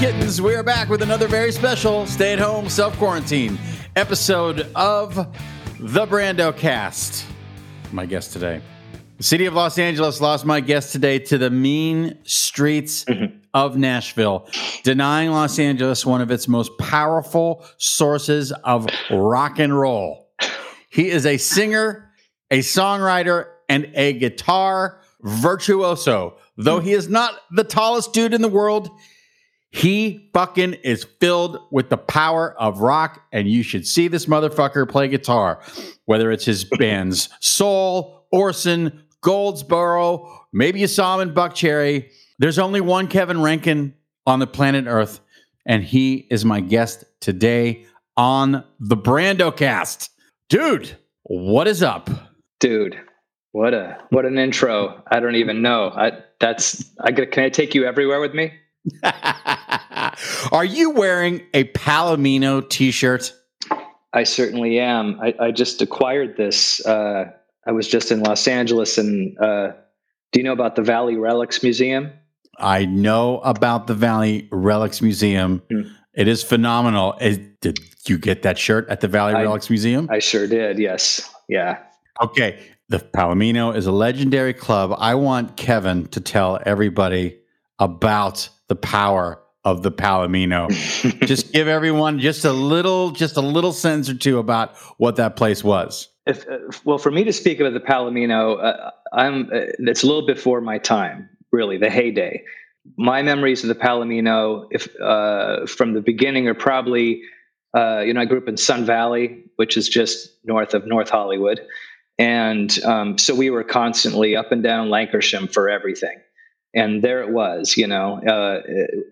kittens. We are back with another very special stay at home self quarantine episode of the Brando cast. My guest today. The city of Los Angeles lost my guest today to the mean streets Mm-hmm. of Nashville, denying Los Angeles one of its most powerful sources of rock and roll. He is a singer, a songwriter, and a guitar virtuoso. Though he is not the tallest dude in the world, he fucking is filled with the power of rock, and you should see this motherfucker play guitar. Whether it's his bands Soul, Orson, Goldsboro, maybe you saw him in Buckcherry. There's only one Kevin Roentgen on the planet Earth, and he is my guest today on the Brando cast. Dude, what is up? Dude, what a what an intro. I don't even know. I that's I can I take you everywhere with me? Are you wearing a Palomino t-shirt? I certainly am. I, I just acquired this. Uh, I was just in Los Angeles and uh, do you know about the Valley Relics Museum? I know about the Valley Relics Museum. Hmm. It is phenomenal. Is- did you get that shirt at the Valley I- Relics Museum? I sure did, yes. Yeah. okay. The Palomino is a legendary club. I want Kevin to tell everybody about the power of the Palomino. just give everyone just a little, just a little sentence or two about what that place was. If, uh, well, for me to speak about the Palomino, uh, I'm uh, it's a little before my time, really, the heyday. My memories of the Palomino, if uh, from the beginning, are probably, uh, you know, I grew up in Sun Valley, which is just north of North Hollywood, and um, so we were constantly up and down Lankershim for everything. And there it was, you know, uh,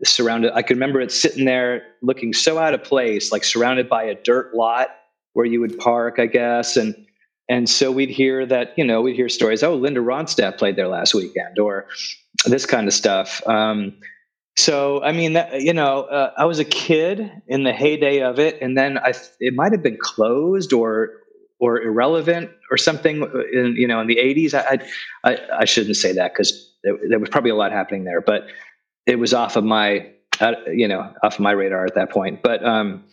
surrounded. I can remember it sitting there looking so out of place, like surrounded by a dirt lot where you would park, I guess, and and so we'd hear that, you know, we'd hear stories. Oh, Linda Ronstadt played there last weekend, or this kind of stuff. Um, so, I mean, that, you know, uh, I was a kid in the heyday of it, and then I, it might have been closed or or irrelevant or something in you know in the 80s. I I, I shouldn't say that because there, was probably a lot happening there, but it was off of my uh, you know off of my radar at that point. But um,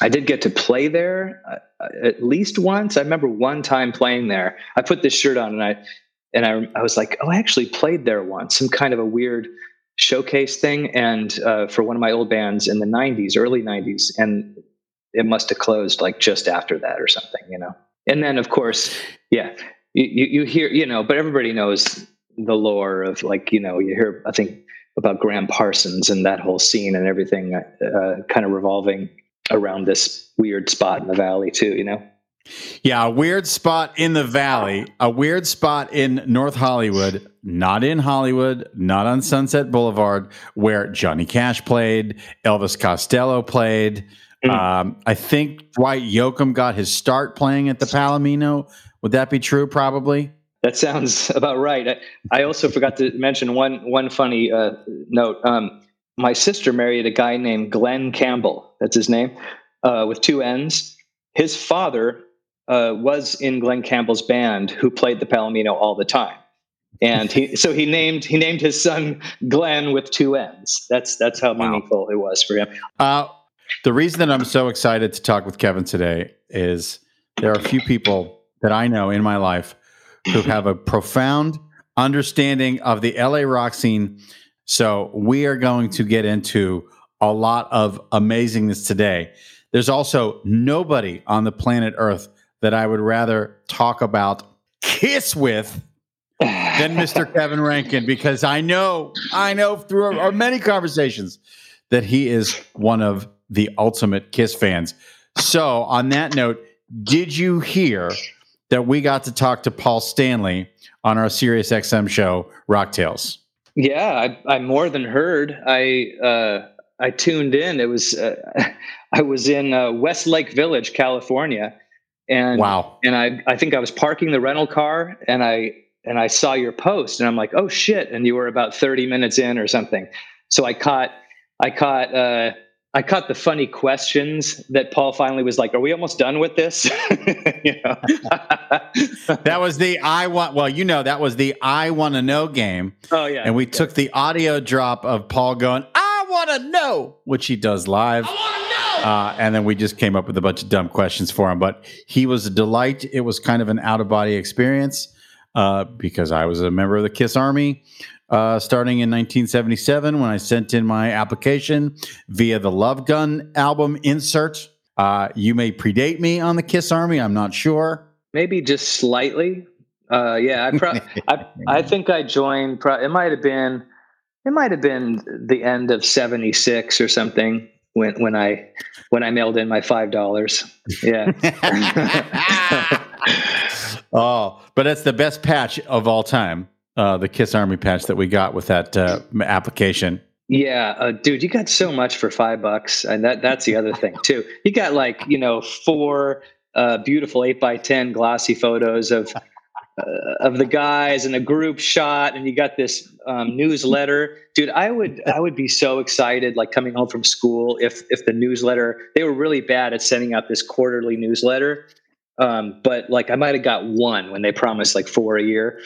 I did get to play there uh, at least once. I remember one time playing there. I put this shirt on and I and I, I was like, oh, I actually played there once, some kind of a weird showcase thing, and uh, for one of my old bands in the '90s, early '90s, and it must have closed like just after that or something, you know. And then, of course, yeah, you, you hear, you know, but everybody knows the lore of like, you know, you hear, I think about Gram Parsons and that whole scene and everything, uh, kind of revolving around this weird spot in the valley too, you know. Yeah, a weird spot in the valley, a weird spot in North Hollywood, not in Hollywood, not on Sunset Boulevard, where Johnny Cash played, Elvis Costello played. Mm. Um, I think Dwight Yoakam got his start playing at the Palomino. Would that be true? Probably. That sounds about right. I, I also forgot to mention one one funny uh, note. Um, my sister married a guy named Glenn Campbell. That's his name, uh, with two N's. His father uh, was in Glenn Campbell's band, who played the Palomino all the time, and he so he named he named his son Glenn with two N's. That's that's how Wow. meaningful it was for him. Uh, the reason that I'm so excited to talk with Kevin today is there are a few people that I know in my life who have a profound understanding of the LA rock scene. So we are going to get into a lot of amazingness today. There's also nobody on the planet Earth that I would rather talk about Kiss with than Mr. Kevin Roentgen because I know, I know through our, many conversations that he is one of the ultimate Kiss fans. So, on that note, did you hear that we got to talk to Paul Stanley on our Sirius XM show, Rock Tales? Yeah, I, I more than heard. I uh, I tuned in. It was uh, I was in uh, Westlake Village, California, and Wow. and I I think I was parking the rental car, and I and I saw your post, and I'm like, oh shit! And you were about 30 minutes in or something. So I caught I caught uh, I caught the funny questions that Paul finally was like, "Are we almost done with this?" you know? That was the I want, well, you know, that was the I want to know game. oh yeah, And we took the audio drop of Paul going, I want to know, which he does live. I wanna know! Uh, and then we just came up with a bunch of dumb questions for him. But he was a delight. It was kind of an out of body experience uh, because I was a member of the Kiss Army uh, starting in 1977 when I sent in my application via the Love Gun album insert. Uh, you may predate me on the Kiss Army. I'm not sure. Maybe just slightly. Uh, yeah, I, pro- I, I think I joined. Pro- it might have been, it might have been the end of '76 or something when when I when I mailed in my five dollars. Yeah. oh, but it's the best patch of all time. Uh, the Kiss Army patch that we got with that uh, application. Yeah, uh, dude, you got so much for five bucks, and that that's the other thing too. You got like you know four uh, beautiful eight by ten glossy photos of uh, of the guys and a group shot, and you got this um, newsletter, dude. I would I would be so excited, like coming home from school, if if the newsletter they were really bad at sending out this quarterly newsletter, um, but like I might have got one when they promised like four a year.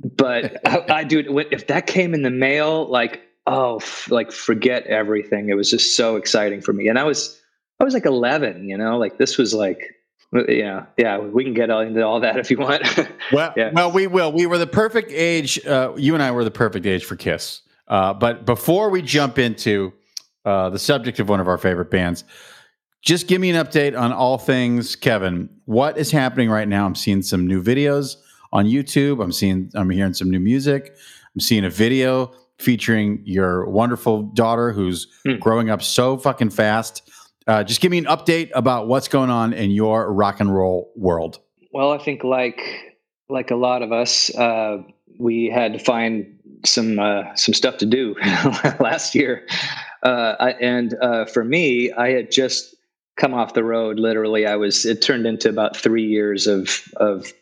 But I, I dude, if that came in the mail, like oh, f- like forget everything. It was just so exciting for me, and I was I was like eleven, you know, like this was like yeah, yeah, we can get into all that if you want. well, yeah. well, we will. We were the perfect age. Uh, you and I were the perfect age for Kiss. Uh, but before we jump into uh, the subject of one of our favorite bands, just give me an update on all things Kevin. What is happening right now? I'm seeing some new videos on YouTube. I'm seeing, I'm hearing some new music. I'm seeing a video featuring your wonderful daughter who's hmm. growing up so fucking fast. Uh, just give me an update about what's going on in your rock and roll world. Well, I think like like a lot of us, uh, we had to find some uh, some stuff to do last year, uh, I, and uh, for me, I had just come off the road. Literally, I was. It turned into about three years of of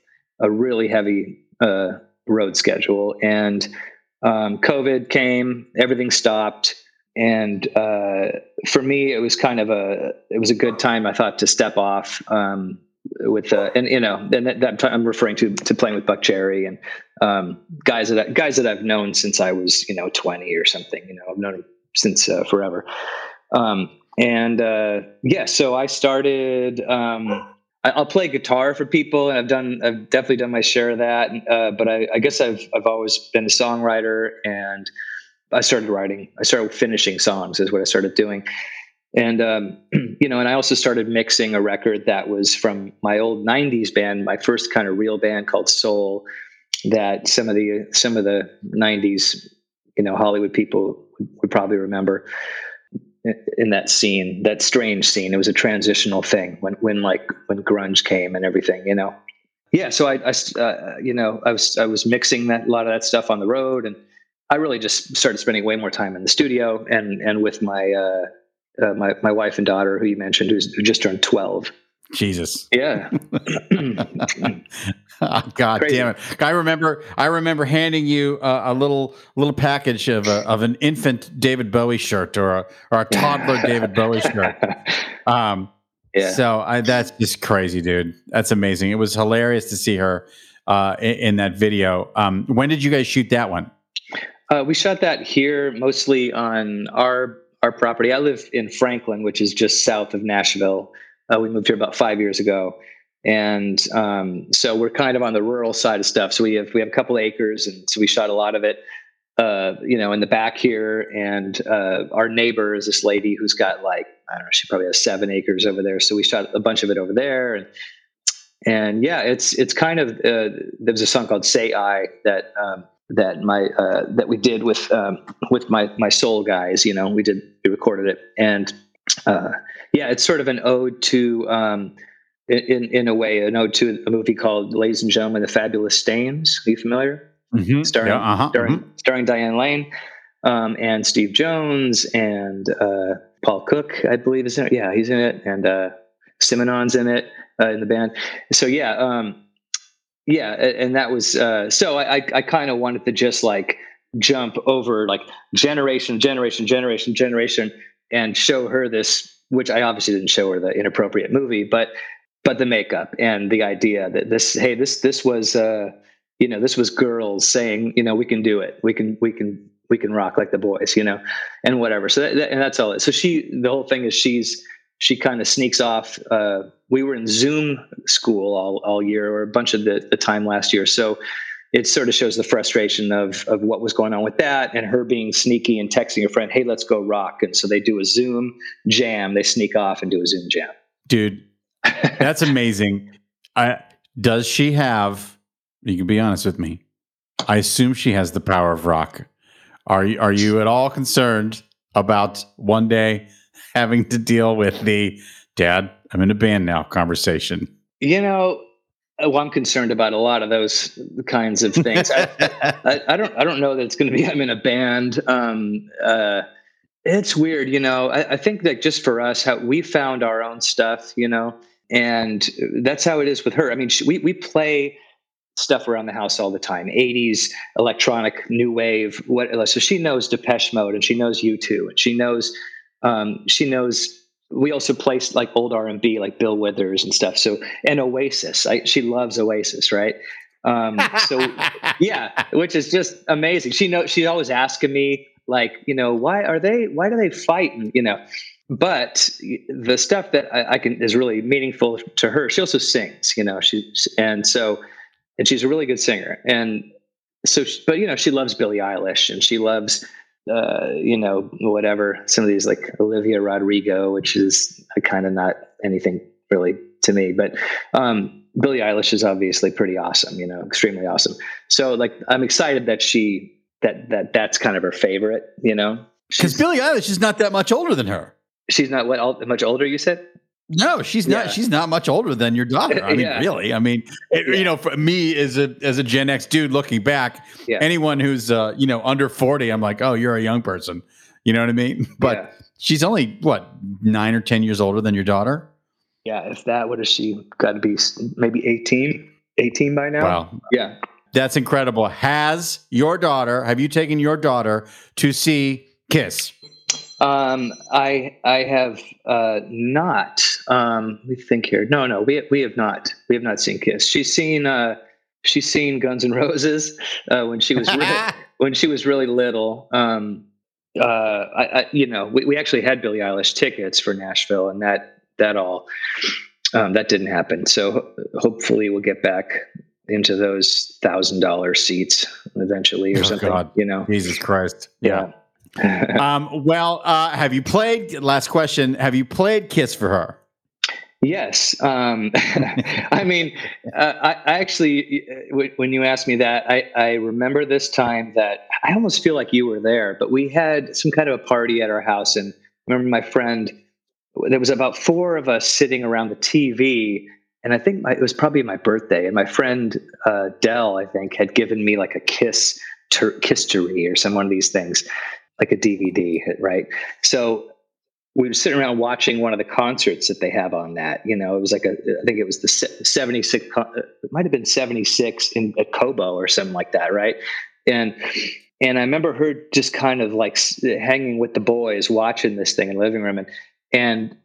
a really heavy uh, road schedule, and um, COVID came. Everything stopped and uh, for me, it was kind of a it was a good time. I thought to step off um, with uh, and you know and that, that, I'm referring to to playing with Buckcherry and um, guys that guys that I've known since I was you know 20 or something. You know, I've known since uh, forever. Um, and uh, yeah, so I started. I, will play guitar for people, and I've done I've definitely done my share of that. Uh, but I, I guess I've I've always been a songwriter and I started writing. I started finishing songs is what I started doing. And um, you know, and I also started mixing a record that was from my old '90s band, my first kind of real band called Soul. That some of the some of the '90s, you know, Hollywood people would probably remember in that scene, that strange scene. It was a transitional thing when when like when grunge came and everything, you know. Yeah, so I, I uh, you know, I was I was mixing that a lot of that stuff on the road and I really just started spending way more time in the studio and and with my uh, uh, my my wife and daughter, who you mentioned, who's who just turned twelve. Jesus. Yeah. oh, God Crazy. damn it! I remember. I remember handing you a, a little little package of a, of an infant David Bowie shirt or a or a toddler David Bowie shirt. Um, yeah. So I, that's just crazy, dude. That's amazing. It was hilarious to see her uh, in, in, that video. Um, when did you guys shoot that one? Uh, we shot that here mostly on our our property. I live in Franklin, which is just south of Nashville. Uh, we moved here about five years ago, and um, so we're kind of on the rural side of stuff. So we have we have a couple acres, and so we shot a lot of it, uh, you know, in the back here. And uh, our neighbor is this lady who's got like I don't know, she probably has seven acres over there. So we shot a bunch of it over there, and and yeah, it's it's kind of uh, there's a song called "Say I" that. Um, that my uh, that we did with um, with my my soul guys. You know, we did we recorded it, and uh, yeah, it's sort of an ode to. Um, in in a way, an ode to a movie called "Ladies and Gentlemen, the Fabulous Stains." Are you familiar? Mm-hmm. Starring yeah, uh-huh. starring, mm-hmm. starring Diane Lane um, and Steve Jones and uh, Paul Cook, I believe is in it. Yeah, he's in it, and uh, Simonon's in it uh, in the band. So yeah, um, yeah and that was uh, so i i kind of wanted to just like jump over like generation generation generation generation and show her this which i obviously didn't show her the inappropriate movie but but the makeup and the idea that this hey this this was uh you know this was girls saying you know we can do it we can we can we can rock like the boys, you know, and whatever. So that, that, and that's all. It so she, the whole thing is she's she kind of sneaks off. Uh, we were in Zoom school all all year or a bunch of the, the time last year. So it sort of shows the frustration of of what was going on with that and her being sneaky and texting a friend, "Hey, let's go rock." And so they do a Zoom jam. They sneak off and do a Zoom jam. Dude, that's amazing. I, does she have? You can be honest with me. I assume she has the power of rock. Are you are you at all concerned about one day having to deal with the dad? I'm in a band now conversation. You know, well, I'm concerned about a lot of those kinds of things. I, I, I, don't I don't know that it's going to be I'm in a band. Um, uh, it's weird, you know. I, I think that just for us, how we found our own stuff, you know, and that's how it is with her. I mean, she, we we play stuff around the house all the time 80s electronic new wave what so she knows depeche mode and she knows u2 and she knows um, she knows we also placed like old r&b like bill withers and stuff. So and oasis I, she loves oasis right? Um, so yeah which is just amazing. She knows she's always asking me like you know why are they why do they fight? And you know but the stuff that I, I can is really meaningful to her she also sings you know she and so and she's a really good singer. And so, she, but you know, she loves Billie Eilish and she loves, uh, you know, whatever some of these like Olivia Rodrigo, which is kind of not anything really to me, but um, Billie Eilish is obviously pretty awesome, you know, extremely awesome. So like, I'm excited that she that that that's kind of her favorite, you know, because Billie Eilish is not that much older than her. She's not what much older. You said no, she's not. Yeah. She's not much older than your daughter. I mean, yeah. really. I mean, it, yeah. you know, for me as a as a Gen X dude looking back, anyone who's uh, you know under forty, I'm like, oh, you're a young person. You know what I mean? But she's only what nine or ten years older than your daughter. Yeah, if that, what is she? Got to be maybe 18, 18 by now. Wow. Yeah, that's incredible. Has your daughter? Have you taken your daughter to see Kiss? Um, I I have uh, not. Um, let me think here. No, no, we we have not. We have not seen Kiss. She's seen uh, she's seen Guns N' Roses uh, when she was really, when she was really little. Um, uh, I, I, you know, we, we actually had Billie Eilish tickets for Nashville, and that that all um, that didn't happen. So hopefully we'll get back into those thousand dollar seats eventually or oh, something. God. You know, Jesus Christ, yeah. yeah. um, well, uh, have you played? Last question: Have you played Kiss for her? Yes. Um, I mean, uh, I, I, actually, when you asked me that, I, I, remember this time that I almost feel like you were there, but we had some kind of a party at our house. And I remember my friend, there was about four of us sitting around the TV. And I think my, it was probably my birthday. And my friend, uh, Dell, I think, had given me like a kiss, ter- kistery or some one of these things like a DVD, right? So we were sitting around watching one of the concerts that they have on that. You know, it was like a, I think it was the 76, it might have been 76 in at Cobo or something like that, right? And, and I remember her just kind of like hanging with the boys watching this thing in the living room and, and,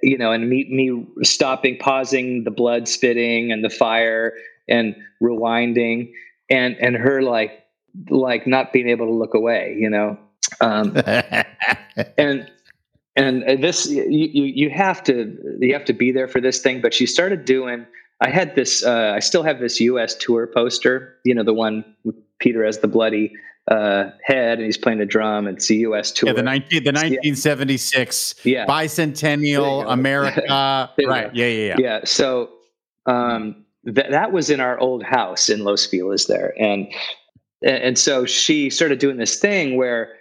you know, and me, me stopping, pausing the blood spitting and the fire and rewinding and, and her like, like not being able to look away, you know, um, and and this you, you you have to you have to be there for this thing. But she started doing. I had this. Uh, I still have this U.S. tour poster. You know the one with Peter as the bloody uh, head, and he's playing the drum. And it's U.S. tour. Yeah, the nineteen the nineteen seventy six yeah. bicentennial America. right. Yeah, yeah, yeah. Yeah. So um, that that was in our old house in Los Feliz there, and and so she started doing this thing where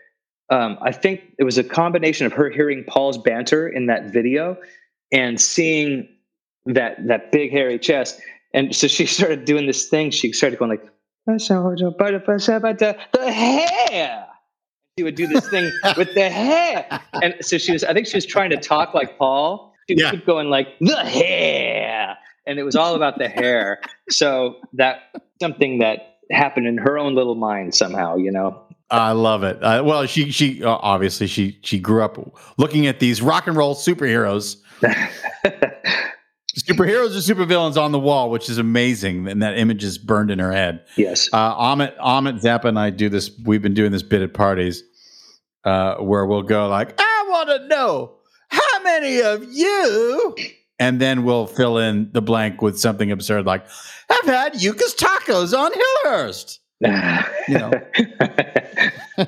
um, I think it was a combination of her hearing Paul's banter in that video and seeing that that big hairy chest. And so she started doing this thing. She started going like, the hair. She would do this thing with the hair. And so she was, I think she was trying to talk like Paul. She yeah. keep going like, the hair. And it was all about the hair. So that something that happened in her own little mind somehow, you know. I love it. Uh, well, she she uh, obviously she she grew up looking at these rock and roll superheroes. superheroes or supervillains on the wall, which is amazing, and that image is burned in her head. Yes. Uh, Ahmet Ahmet Zappa and I do this. We've been doing this bit at parties uh, where we'll go like, "I want to know how many of you," and then we'll fill in the blank with something absurd like, "I've had Yuca's tacos on Hillhurst." You know.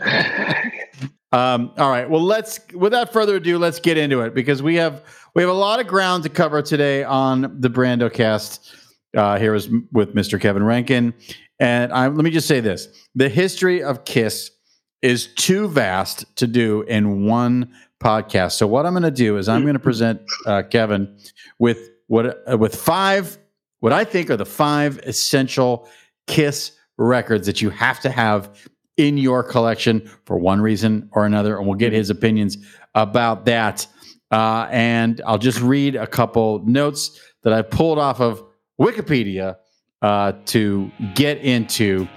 um, all right. Well, let's without further ado, let's get into it because we have we have a lot of ground to cover today on the Brando cast. Uh, here is with Mr. Kevin Roentgen, and I, let me just say this: the history of Kiss is too vast to do in one podcast. So what I'm going to do is I'm going to present uh, Kevin with what uh, with five what I think are the five essential Kiss records that you have to have in your collection for one reason or another, and we'll get his opinions about that. Uh, and I'll just read a couple notes that I pulled off of Wikipedia uh, to get into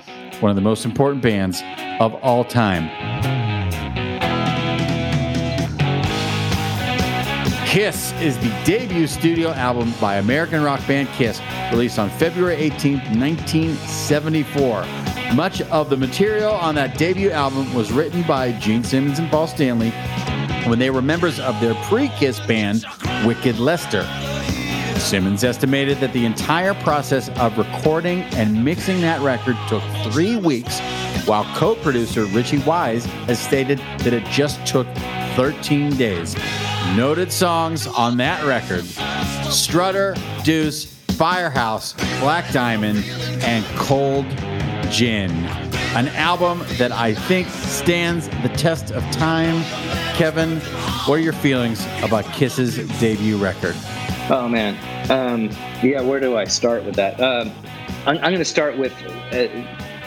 one of the most important bands of all time. Kiss is the debut studio album by American rock band Kiss, released on February 18, 1974. Much of the material on that debut album was written by Gene Simmons and Paul Stanley when they were members of their pre Kiss band, Wicked Lester. Simmons estimated that the entire process of recording and mixing that record took three weeks, while co producer Richie Wise has stated that it just took 13 days. Noted songs on that record Strutter, Deuce, Firehouse, Black Diamond, and Cold Gin. An album that I think stands the test of time. Kevin, what are your feelings about Kiss's debut record? Oh man, um, yeah. Where do I start with that? Um, I'm, I'm going to start with uh,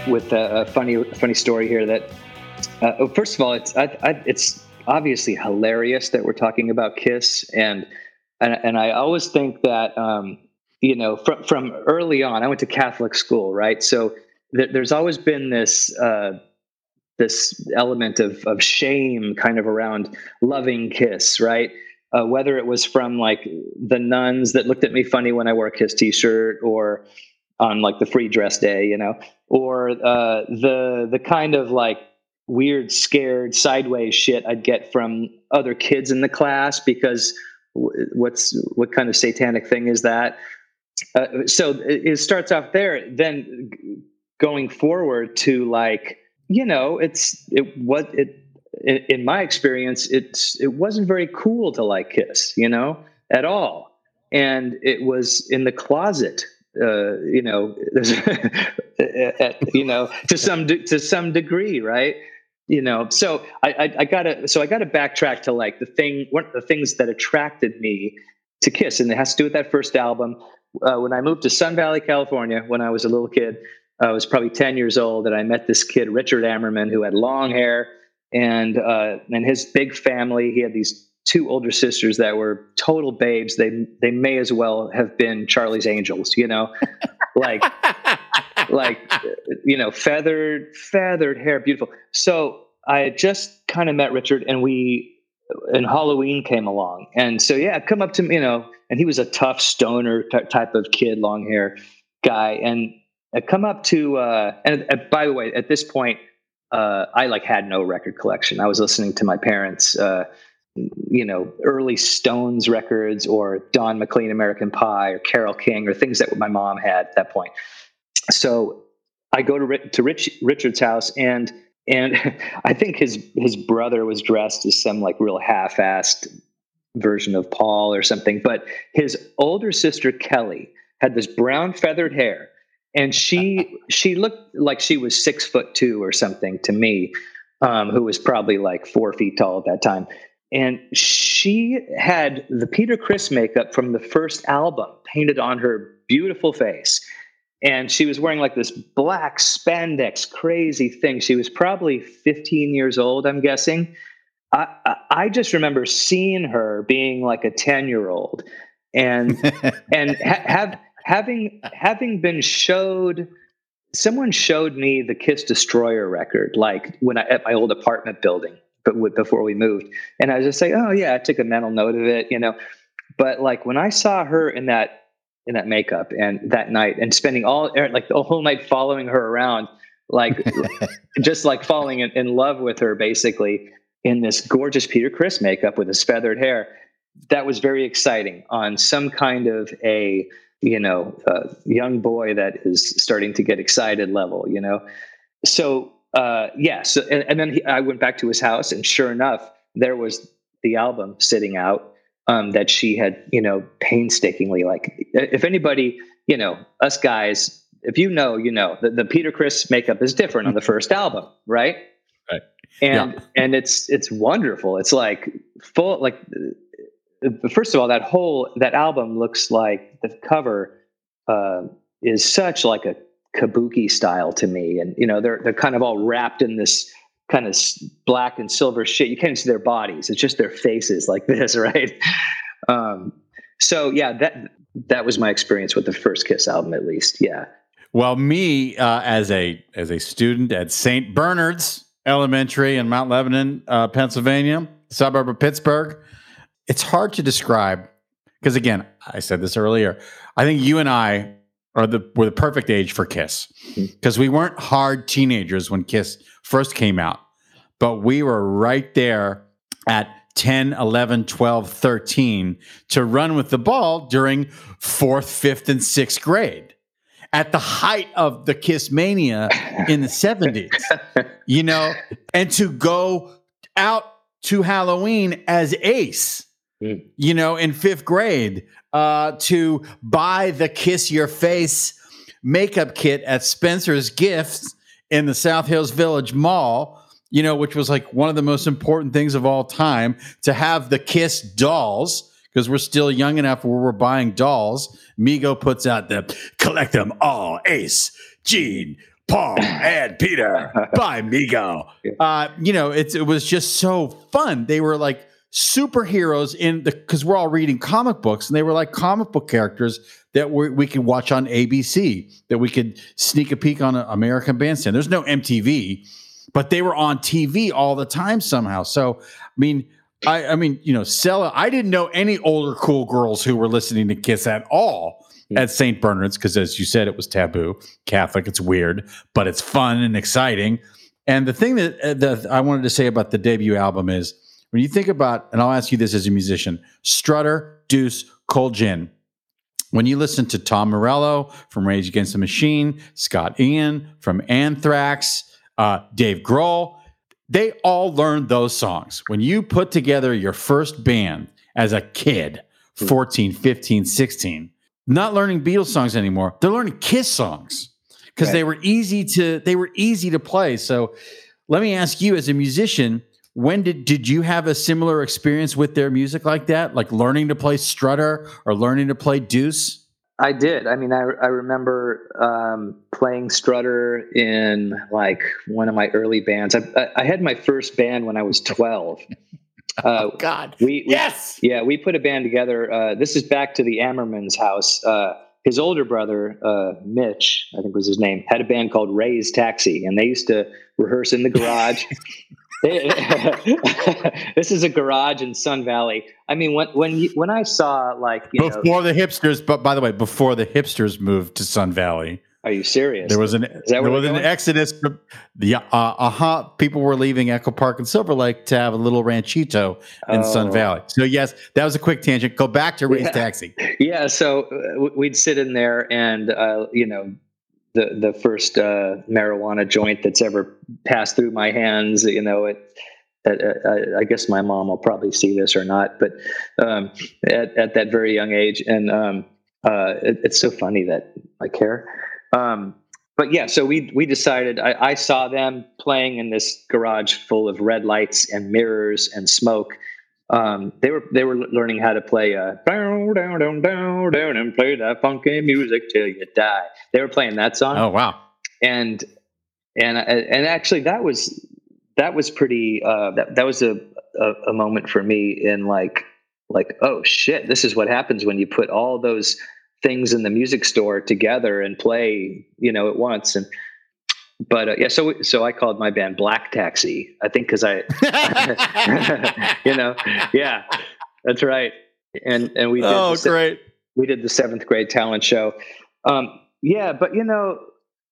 with a, a, funny funny story here. That uh, oh, first of all, it's I, I, it's obviously hilarious that we're talking about Kiss, and and, and I always think that um, you know from from early on, I went to Catholic school, right? So th- there's always been this. Uh, this element of, of shame kind of around loving kiss right uh, whether it was from like the nuns that looked at me funny when i wore a kiss t-shirt or on like the free dress day you know or uh, the the kind of like weird, scared, sideways shit I'd get from other kids in the class because what's what kind of satanic thing is that? Uh, so it, starts off there. Then going forward to like you know it's it what it in my experience it's it wasn't very cool to like kiss you know at all and it was in the closet uh, you know you know to some to some degree right you know so I, I, I gotta so i gotta backtrack to like the thing one of the things that attracted me to kiss and it has to do with that first album. Uh, when i moved to sun valley california when i was a little kid i was probably 10 years old and i met this kid richard ammerman who had long hair and uh, and his big family he had these two older sisters that were total babes. They they may as well have been charlie's angels you know? Like like you know feathered feathered hair beautiful. So i had just kind of met richard and we and halloween came along. And so yeah come up to me you know and he was a tough stoner t- type of kid long hair guy. And I come up to uh and, and by the way at this point uh i like had no record collection. I was listening to my parents uh you know early stones records or don mclean american pie or carole king or things that my mom had at that point so I go to to Rich, Richard's house and and I think his his brother was dressed as some like real half-assed version of Paul or something, but his older sister Kelly had this brown feathered hair, and she she looked like she was six foot two or something to me, um, who was probably like four feet tall at that time. And she had the Peter Criss makeup from the first album painted on her beautiful face and she was wearing like this black spandex crazy thing. She was probably 15 years old i'm guessing. I i just remember seeing her being like a 10 year old and and ha- have having having been showed someone showed me the kiss destroyer record like when i at my old apartment building but before we moved. And i was just like oh yeah i took a mental note of it you know? But like when I saw her in that in that makeup and that night and spending all er, like the whole night following her around, like just like falling in, in love with her basically in this gorgeous Peter Criss makeup with his feathered hair. That was very exciting on some kind of a you know uh, young boy that is starting to get excited level. You know, so uh, yeah. So and, and then he, I went back to his house, and sure enough, there was the album sitting out um, that she had, you know, painstakingly like. If anybody, you know, us guys, if you know, you know, the, the Peter Criss makeup is different on the first album, right? Right. And yeah. and it's it's wonderful. It's like full like. First of all, that whole that album looks like the cover uh, is such like a kabuki style to me, and you know they're they're kind of all wrapped in this kind of black and silver shit. You can't see their bodies; it's just their faces like this, right? Um, so yeah, that that was my experience with the first Kiss album, at least. Yeah. Well, me uh, as a as a student at St. Bernard's Elementary in Mount Lebanon, uh, Pennsylvania, suburb of Pittsburgh, it's hard to describe because again, I said this earlier. I think you and I are the were the perfect age for Kiss because mm-hmm. we weren't hard teenagers when Kiss first came out, but we were right there at 10, 11, 12, 13 to run with the ball during fourth, fifth, and sixth grade at the height of the Kiss mania in the 70s, you know, and to go out to Halloween as Ace, mm. you know, in fifth grade uh, to buy the Kiss Your Face makeup kit at Spencer's Gifts in the South Hills Village Mall, you know, which was like one of the most important things of all time to have the Kiss dolls because we're still young enough where we're buying dolls. Mego puts out the collect them all Ace, Gene, Paul, and Peter by Mego. Uh, you know, it's it was just so fun. They were like superheroes in the because we're all reading comic books and they were like comic book characters that we, we could watch on ABC that we could sneak a peek on an American Bandstand. There's no MTV, but they were on TV all the time somehow. So I mean, I, I mean, you know, Sela. I didn't know any older cool girls who were listening to Kiss at all mm-hmm. at St. Bernard's because, as you said, it was taboo, Catholic. It's weird, but it's fun and exciting. And the thing that, uh, that I wanted to say about the debut album is when you think about, and I'll ask you this as a musician Strutter, Deuce, Cold Gin. When you listen to Tom Morello from Rage Against the Machine, Scott Ian from Anthrax, uh, Dave Grohl, they all learned those songs. When you put together your first band as a kid, 14, 15, 16, not learning Beatles songs anymore, they're learning Kiss songs because right. they were easy to they were easy to play. So let me ask you as a musician, when did did you have a similar experience with their music like that? Like learning to play strutter or learning to play deuce? I did. I mean i, I remember um, playing strutter in like one of my early bands. I, I had my first band when i was 12 uh, oh god. we, we, yes! Yeah we put a band together. Uh, this is back to the ammerman's house. Uh, his older brother uh, mitch i think was his name had a band called ray's taxi and they used to rehearse in the garage this is a garage in Sun Valley. I mean, when when you, when I saw like you before know, the hipsters, but by the way, before the hipsters moved to Sun Valley. Are you serious? There was an there was an exodus. From the uh, uh-huh, people were leaving Echo Park and Silver Lake to have a little ranchito in oh. Sun Valley. So yes, that was a quick tangent. Go back to Ray's yeah. Taxi. Yeah, so uh, we'd sit in there and uh, you know the the first uh, marijuana joint that's ever passed through my hands. You know, it. I, I, guess my mom will probably see this or not, but um, at, at that very young age, and um, uh, it, it's so funny that I care. Um, but yeah, so we we decided. I, I, saw them playing in this garage full of red lights and mirrors and smoke, um, they were they were learning how to play uh, down down down down down and play that funky music till you die. They were playing that song. Oh wow! And and and actually that was that was pretty uh, that that was a, a, a moment for me in like like oh shit this is what happens when you put all those things in the music store together and play you know at once and but uh, yeah, so so I called my band Black Taxi. I think because I, you know, yeah, that's right. and and we did oh the, great we did the seventh grade talent show. Um, yeah, but you know,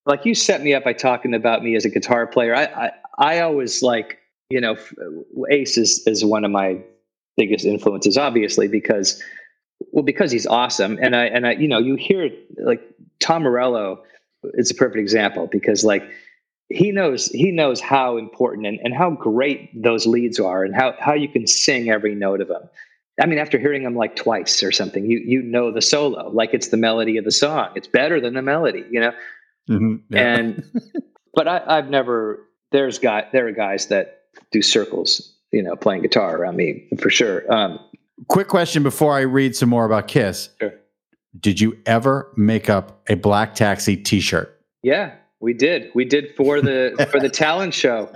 like you set me up by talking about me as a guitar player. I I, I always like you know Ace is is one of my biggest influences, obviously because well because he's awesome, and I and I you know you hear like Tom Morello is a perfect example because like he knows he knows how important and, and how great those leads are and how how you can sing every note of them. I mean, after hearing them like twice or something, you you know the solo like it's the melody of the song. It's better than the melody, you know. Mm-hmm, yeah. And but I, I've never. There's guy there are guys that do circles, you know, playing guitar around me for sure. Um, Quick question before I read some more about Kiss. Sure. Did you ever make up a Black Taxi T-shirt? Yeah, we did. We did for the for the talent show,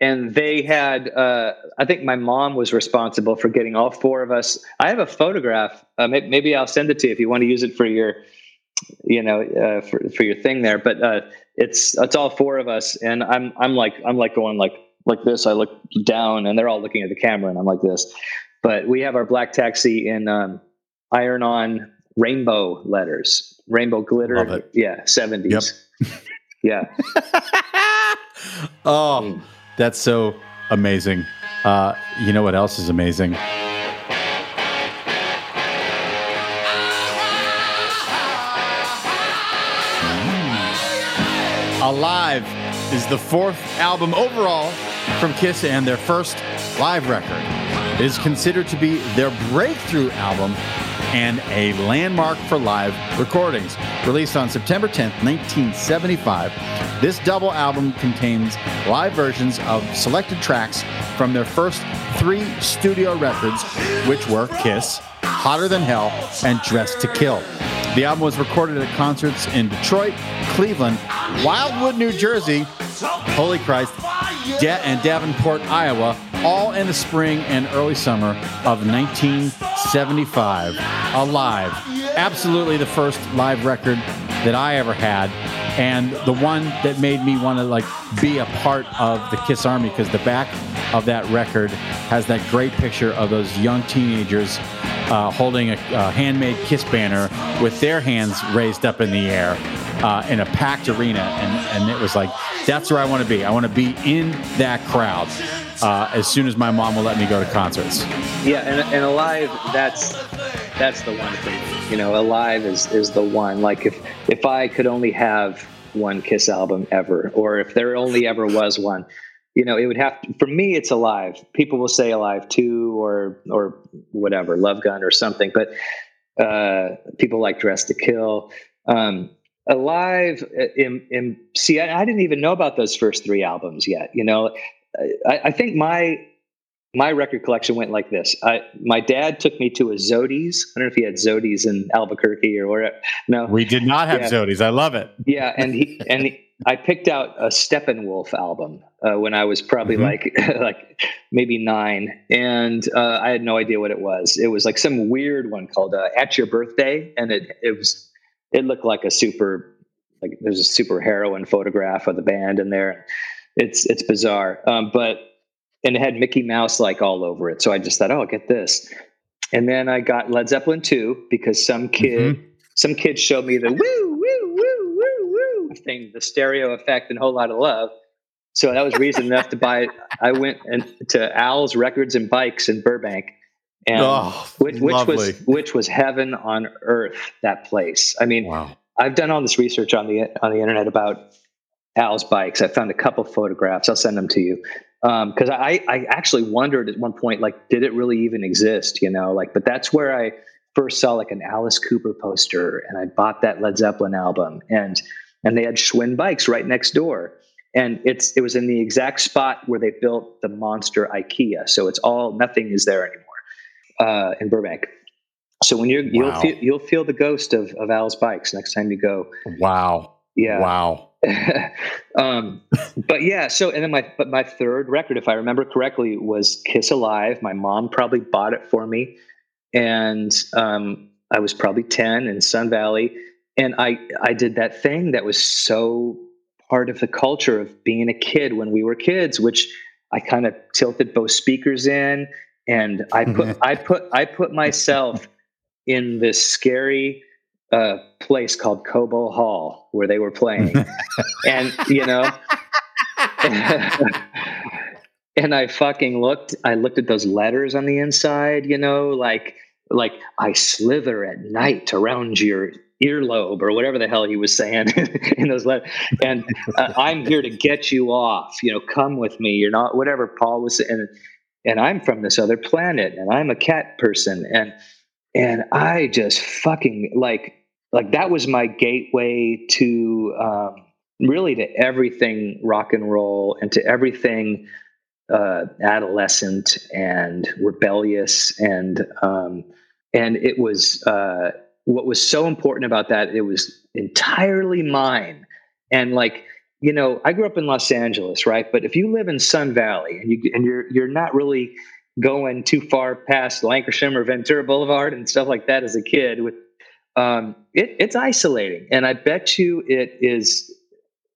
and they had. Uh, I think my mom was responsible for getting all four of us. I have a photograph. Uh, maybe, maybe, I'll send it to you if you want to use it for your, you know, uh, for for your thing there. But uh, it's it's all four of us, and I'm I'm like I'm like going like like this. I look down, and they're all looking at the camera, and I'm like this. But we have our black taxi in um, iron on rainbow letters, rainbow glitter. Yeah, 70s. Yep. yeah. oh, mm. that's so amazing. Uh, you know what else is amazing? Alive is the fourth album overall from Kiss and their first live record. It is considered to be their breakthrough album and a landmark for live recordings. Released on September 10th, 1975, this double album contains live versions of selected tracks from their first three studio records, which were Kiss, Hotter Than Hell, and Dressed to Kill. The album was recorded at concerts in Detroit, Cleveland, Wildwood, New Jersey, Holy Christ, De- and Davenport, Iowa, all in the spring and early summer of 1975. Alive. Absolutely the first live record that I ever had. And the one that made me want to like be a part of the Kiss Army because the back of that record has that great picture of those young teenagers uh, holding a, a handmade Kiss banner with their hands raised up in the air uh, in a packed arena, and, and it was like that's where I want to be. I want to be in that crowd uh, as soon as my mom will let me go to concerts. Yeah, and, and alive, that's that's the one for me. You know, alive is is the one. Like if if I could only have one Kiss album ever, or if there only ever was one, you know, it would have to, for me. It's alive. People will say alive too, or or whatever, Love Gun or something, but uh, people like Dress to Kill. Um, alive uh, in, in see I, I, didn't even know about those first three albums yet you know? I, I, think my my record collection went like this. I, my dad took me to a Zody's. I don't know if he had Zody's in albuquerque or where no? We did not have yeah. Zody's. I love it. Yeah and he and he, i picked out a steppenwolf album uh, when i was probably mm-hmm. like like maybe nine and uh, i had no idea what it was. It was like some weird one called uh, at your birthday and it, it was it looked like a super like there's a super heroine photograph of the band in there. It's it's bizarre, um, but and it had Mickey Mouse like all over it. So I just thought, oh, I'll get this. And then I got Led Zeppelin two because some kid mm-hmm. some kid showed me the woo woo woo woo woo thing, the stereo effect, and a whole lot of love. So that was reason enough to buy it. I went and to Al's Records and Bikes in Burbank and oh, which, which was which was heaven on earth. That place. I mean, wow. I've done all this research on the on the internet about Al's bikes. I found a couple photographs. I'll send them to you because um, I I actually wondered at one point like, did it really even exist? You know, like, but that's where I first saw like an Alice Cooper poster, and I bought that Led Zeppelin album, and and they had Schwinn bikes right next door and it's it was in the exact spot where they built the monster IKEA. So it's all nothing is there anymore uh, in Burbank. So when you're you'll feel you'll feel the ghost of of Al's bikes next time you go. Wow. Yeah. Wow. um, but yeah, so and then my but my third record, if I remember correctly, was Kiss Alive. My mom probably bought it for me, and um, I was probably ten in Sun Valley, and I I did that thing that was so part of the culture of being a kid when we were kids, which I kind of tilted both speakers in and I put I put I put myself in this scary uh, place called Cobo Hall where they were playing, and you know. and I fucking looked. I looked at those letters on the inside. You know, like like I slither at night around your earlobe or whatever the hell he was saying in those letters. And uh, I'm here to get you off. You know, come with me. You're not whatever Paul was saying. And, I'm from this other planet, and I'm a cat person, and and I just fucking like like that was my gateway to um, really to everything rock and roll and to everything uh, adolescent and rebellious and um, and it was uh, what was so important about that it was entirely mine. And like you know i grew up in los angeles right? But if you live in sun valley and you and you're you're not really going too far past Lankershim or ventura boulevard and stuff like that as a kid with um, it, it's isolating. And i bet you it is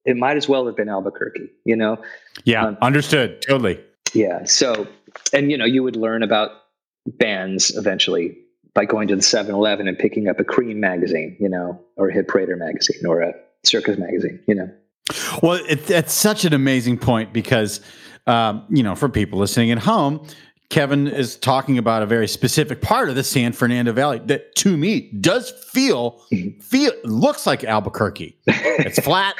it might as well have been albuquerque you know? Yeah um, understood. Totally. Yeah so and you know you would learn about bands eventually by going to the 7-Eleven and picking up a Creem magazine, you know, or a Hit Parader magazine or a Circus magazine, you know. Well, it, it's such an amazing point because, um, you know, for people listening at home, Kevin is talking about a very specific part of the San Fernando Valley that, to me, does feel feel looks like Albuquerque. It's flat.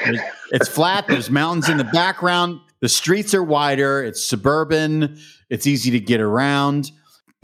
it's flat. There's mountains in the background. The streets are wider. It's suburban. It's easy to get around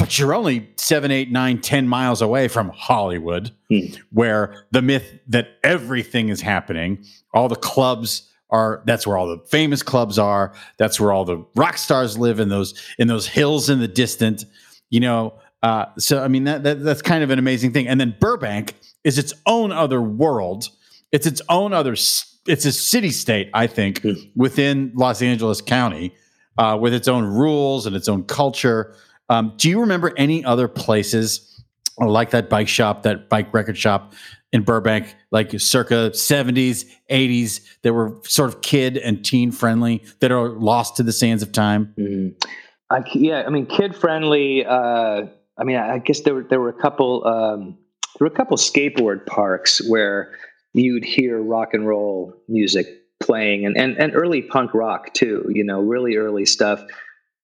but you're only seven, eight, nine, ten miles away from Hollywood, hmm. where the myth that everything is happening, all the clubs are that's where all the famous clubs are. That's where all the rock stars live in those in those hills in the distant. You know, uh, so I mean that, that that's kind of an amazing thing. And then Burbank is its own other world. It's its own other. It's a city state, I think, hmm. within Los Angeles County, uh, with its own rules and its own culture. Um, do you remember any other places like that bike shop, that bike record shop in Burbank, like circa 70s, 80s, that were sort of kid and teen friendly, that are lost to the sands of time? Mm. I, yeah, I mean, kid friendly. Uh, I mean, I guess there were there were a couple um, there were a couple skateboard parks where you'd hear rock and roll music playing, and and, and early punk rock too. You know, really early stuff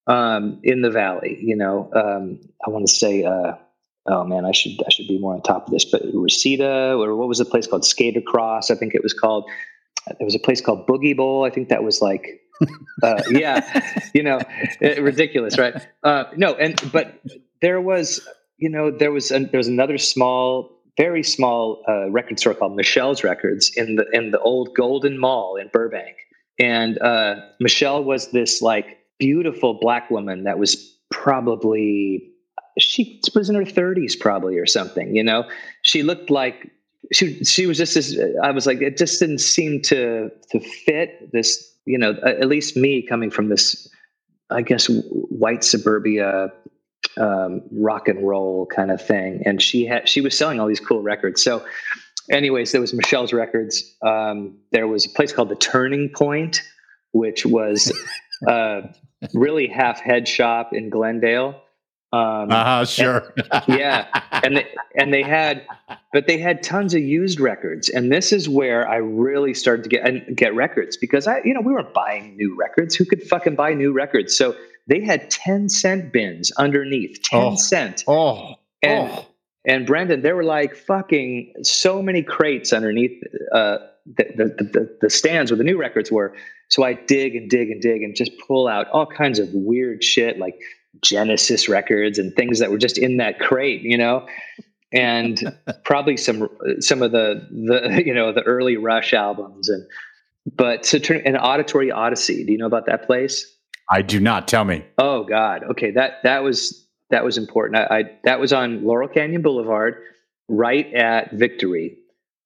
um, in the valley. You know, um, I want to say, uh, oh man, I should I should be more on top of this. But Reseda, or what was the place called? Skater Cross, I think it was called. There was a place called Boogie Bowl. I think that was like, uh, yeah, you know, it, ridiculous, right? Uh, no, and but there was, you know, there was a, there was another small very small uh, record store called Michelle's Records in the in the old Golden Mall in Burbank. And uh, Michelle was this like beautiful black woman that was probably she was in her 30s probably or something you know? She looked like she she was just this i was like it just didn't seem to to fit this you know at least me coming from this i guess white suburbia um, rock and roll kind of thing. And she had she was selling all these cool records. So anyways there was michelle's records. Um, there was a place called the turning point which was uh, really half head shop in Glendale. Um, uh-huh, sure. and, yeah, and they, and they had, but they had tons of used records, and this is where I really started to get and get records because I, you know, we weren't buying new records. Who could fucking buy new records? So they had ten cent bins underneath, ten oh, cent. Oh, and oh. and Brendan, there were like fucking so many crates underneath uh, the, the, the the stands where the new records were so I dig and dig and dig and just pull out all kinds of weird shit like Genesis records and things that were just in that crate, you know, and probably some some of the the you know the early Rush albums and but to turn an auditory odyssey. Do you know about that place? I do not. Tell me. Oh God. Okay that that was that was important. I, I that was on Laurel Canyon Boulevard, right at Victory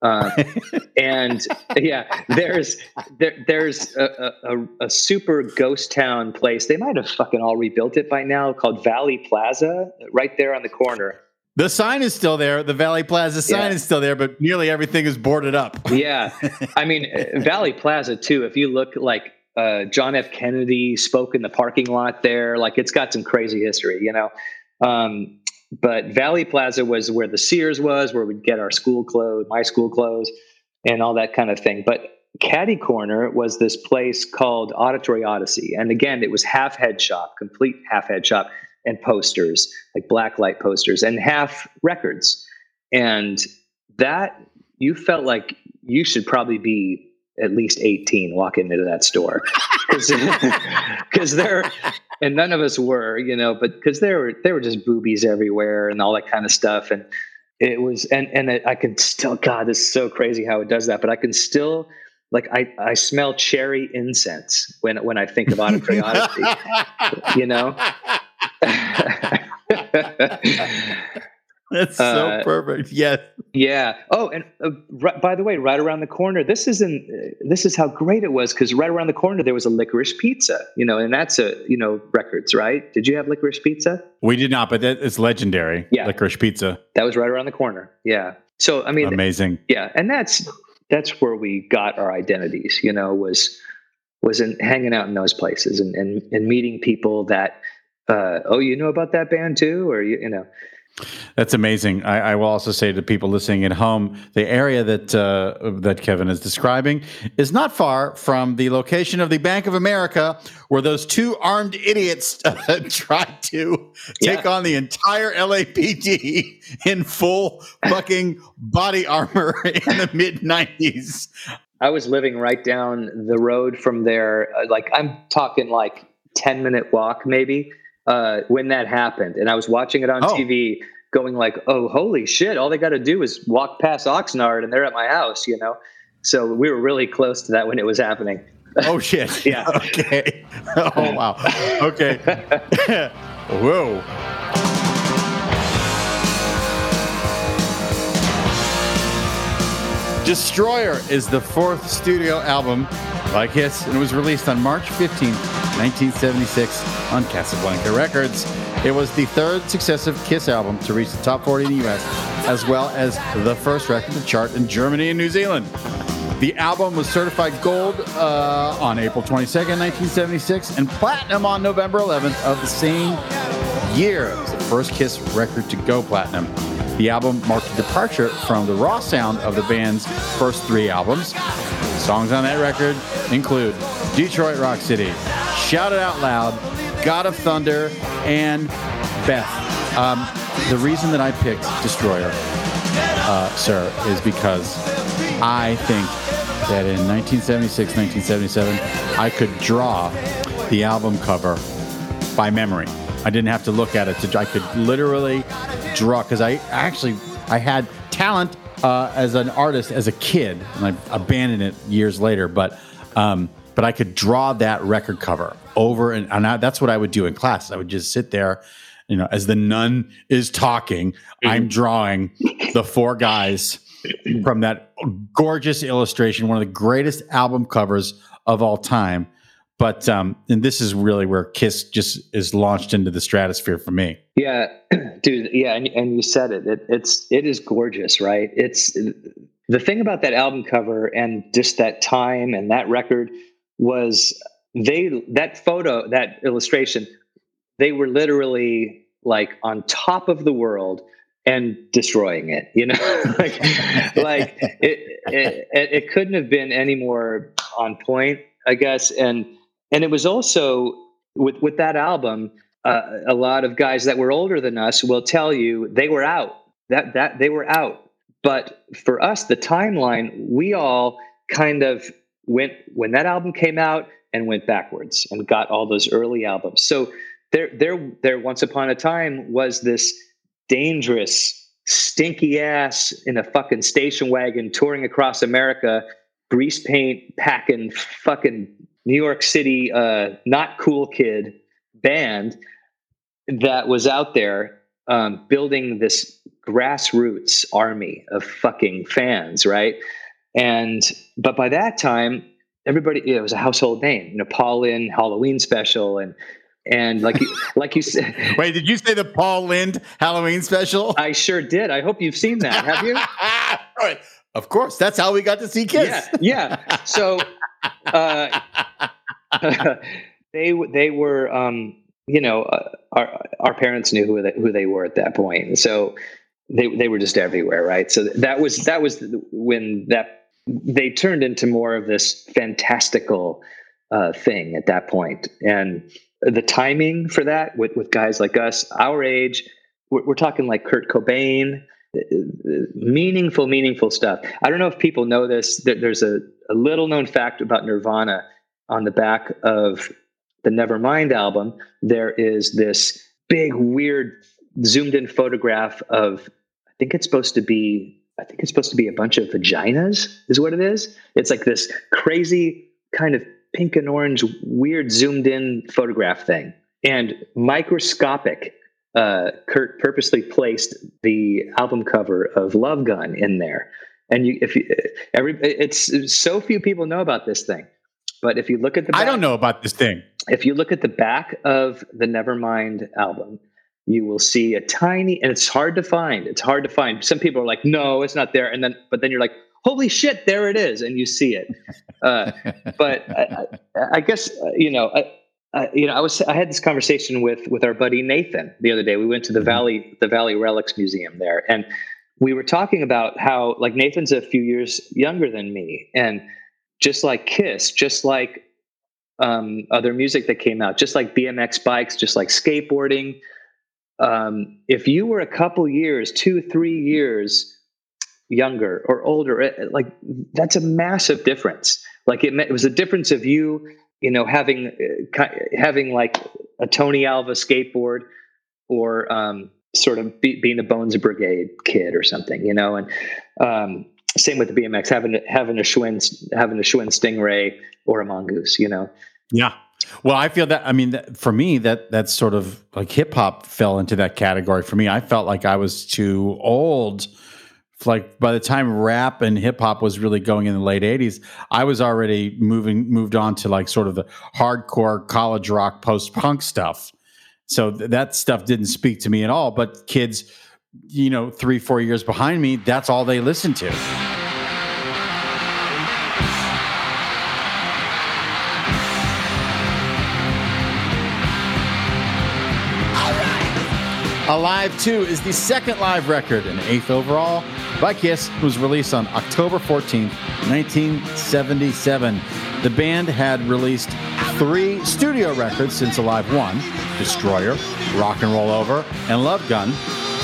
uh, and yeah, there's there, there's a, a, a, super ghost town place. They might have fucking all rebuilt it by now, called Valley Plaza, right there on the corner. The sign is still there. The Valley Plaza sign yeah. is still there, but nearly everything is boarded up. yeah, I mean Valley Plaza too. If you look like uh, John F. Kennedy spoke in the parking lot there, like it's got some crazy history, you know. Um, but Valley Plaza was where the Sears was, where we'd get our school clothes, my school clothes, and all that kind of thing. But Caddy Corner was this place called Auditory Odyssey. And again, it was half head shop, complete half head shop, and posters, like black light posters, and half records. And that you felt like you should probably be at least 18 walking into that store because there and none of us were you know but because there were there were just boobies everywhere and all that kind of stuff and it was and and i can still god this is so crazy how it does that but i can still like i i smell cherry incense when when i think about auditory odyssey you know That's so uh, perfect. Yes. Yeah. Oh, and uh, right, by the way, right around the corner, this isn't. Uh, this is how great it was because right around the corner there was a licorice pizza. You know, and that's a you know records, right? Did you have licorice pizza? We did not, but that, it's legendary. Yeah, licorice pizza. That was right around the corner. Yeah. So I mean, amazing. Yeah, and that's that's where we got our identities. You know, was was in hanging out in those places and and, and meeting people that. Uh, oh, you know about that band too, or you, you know, that's amazing. I, I, will also say to people listening at home, the area that uh, that Kevin is describing is not far from the location of the Bank of America, where those two armed idiots uh, tried to take yeah. on the entire LAPD in full fucking body armor in the mid '90s. I was living right down the road from there. Uh, like I'm talking like ten minute walk, maybe uh, when that happened, and I was watching it on oh. TV, going like, "Oh, holy shit! All they got to do is walk past Oxnard, and they're at my house." You know, so we were really close to that when it was happening. Oh shit! yeah. Okay. Oh wow. Okay. Whoa. Destroyer is the fourth studio album by Kiss and it was released on March 15, 1976 on Casablanca Records. It was the third successive Kiss album to reach the top 40 in the US, as well as the first record to chart in Germany and New Zealand. The album was certified gold uh, on April 22, 1976, and platinum on November 11th of the same year. It was the first Kiss record to go platinum. The album marked a departure from the raw sound of the band's first three albums. Songs on that record include Detroit Rock City, Shout It Out Loud, God of Thunder, and Beth. Um, the reason that I picked Destroyer, uh, sir, is because I think that in 1976, 1977, I could draw the album cover by memory. I didn't have to look at it. To, I could literally draw because I actually I had talent uh, as an artist as a kid, and I abandoned it years later. But um, but I could draw that record cover over, and, and I, that's what I would do in class. I would just sit there, you know, as the nun is talking, mm-hmm. I'm drawing the four guys from that gorgeous illustration, one of the greatest album covers of all time. But um, and this is really where Kiss just is launched into the stratosphere for me. Yeah, dude. Yeah, and, and you said it. it. It's it is gorgeous, right? It's the thing about that album cover and just that time and that record was they that photo that illustration they were literally like on top of the world and destroying it you know like like it, it it couldn't have been any more on point i guess and and it was also with with that album, uh, a lot of guys that were older than us will tell you they were out. That that they were out. But for us, the timeline, we all kind of went when that album came out and went backwards and got all those early albums. So there, there, there. Once upon a time was this dangerous, stinky ass in a fucking station wagon touring across America, grease paint packing, fucking New York City uh, not cool kid band that was out there um, building this grassroots army of fucking fans, right? And but by that time, everybody it was a household name. You know, Paul Lynde Halloween special and and like you, like you said. Wait, did you say the Paul Lynde Halloween special? I sure did. I hope you've seen that. Have you? of course. That's how we got to see Kiss. Yeah. Yeah. So uh, they they were um, you know, uh, our our parents knew who they, who they were at that point, so they they were just everywhere, right? So that was that was when that they turned into more of this fantastical uh, thing at that point. point, and the timing for that with with guys like us, our age, we're, we're talking like Kurt Cobain, meaningful, meaningful stuff. I don't know if people know this. There's a, a little known fact about Nirvana on the back of the Nevermind album. There is this big, weird, zoomed in photograph of, think it's supposed to be, I think it's supposed to be a bunch of vaginas, is what it is. It's like this crazy kind of pink and orange, weird, zoomed in photograph thing. And microscopic uh, Kurt purposely placed the album cover of Love Gun in there. And you, if you, every, it's so few people know about this thing. But if you look at the, back, I don't know about this thing. If you look at the back of the Nevermind album, you will see a tiny, and it's hard to find. It's hard to find. Some people are like, "No, it's not there," and then, but then you're like, "Holy shit, there it is!" and you see it. Uh, but I, I, guess uh, you know, uh, you know, I was I had this conversation with with our buddy Nathan the other day. We went to the mm-hmm. Valley the Valley Relics Museum there, and we were talking about how like Nathan's a few years younger than me, and just like Kiss, just like um, other music that came out, just like BMX bikes, just like skateboarding. Um, if you were a couple years, two, three years younger or older, it, like that's a massive difference. Like it, it was a difference of you you know, having uh, having like a Tony Alva skateboard or um, sort of be, being a Bones Brigade kid or something, you know, and um, same with the BMX, having having a Schwinn having a Schwinn Stingray or a Mongoose, you know. Yeah. Well, I feel that. I mean, for me, that that's sort of like hip hop fell into that category. For me, I felt like I was too old like by the time rap and hip hop was really going in the late 80s i was already moving moved on to like sort of the hardcore college rock post punk stuff so th- that stuff didn't speak to me at all but kids you know 3 4 years behind me that's all they listen to Alive 2 is the second live record and eighth overall by Kiss was released on October 14th, 1977. The band had released three studio records since Alive 1 Destroyer, Rock and Roll Over, and Love Gun.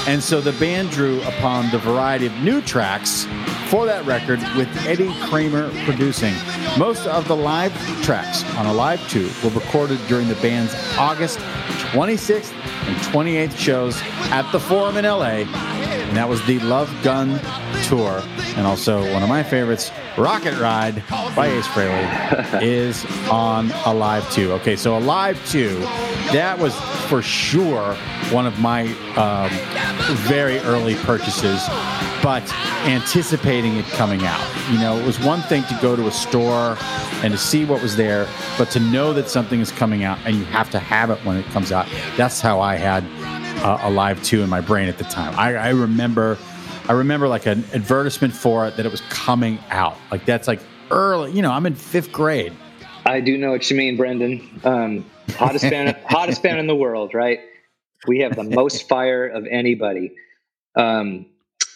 And so the band drew upon the variety of new tracks for that record with Eddie Kramer producing. Most of the live tracks on Alive 2 were recorded during the band's August 26th and 28th shows at the Forum in LA and that was the Love Gun Tour. And also one of my favorites, Rocket Ride by Ace Frehley, is on Alive 2. Okay, so Alive 2, that was for sure one of my um, very early purchases, but anticipating it coming out. You know, it was one thing to go to a store and to see what was there, but to know that something is coming out and you have to have it when it comes out. That's how I had uh, Alive 2 in my brain at the time. I, I remember, I remember like an advertisement for it that it was coming out. Like that's like early. You know, I'm in fifth grade. I do know what you mean, Brendan. Um, hottest band, hottest band in the world, right? We have the most fire of anybody. Um,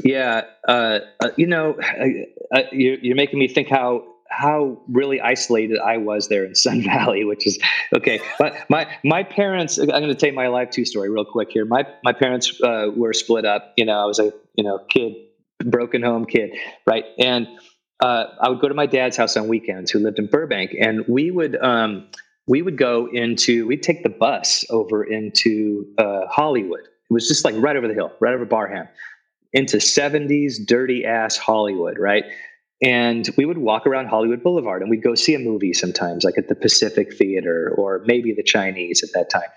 yeah, uh, uh, you know, you're, you're, making me think how how really isolated I was there in Sun Valley, which is okay. But my my parents, I'm going to tell you my Alive 2 story real quick here. My my parents uh, were split up. You know, I was a you know kid, broken home kid, right? And uh, I would go to my dad's house on weekends, who lived in Burbank, and we would um, we would go into we'd take the bus over into uh, Hollywood. It was just like right over the hill, right over Barham, into 70s dirty ass Hollywood, right? And we would walk around Hollywood Boulevard and we'd go see a movie sometimes, like at the Pacific Theater or maybe the Chinese at that time.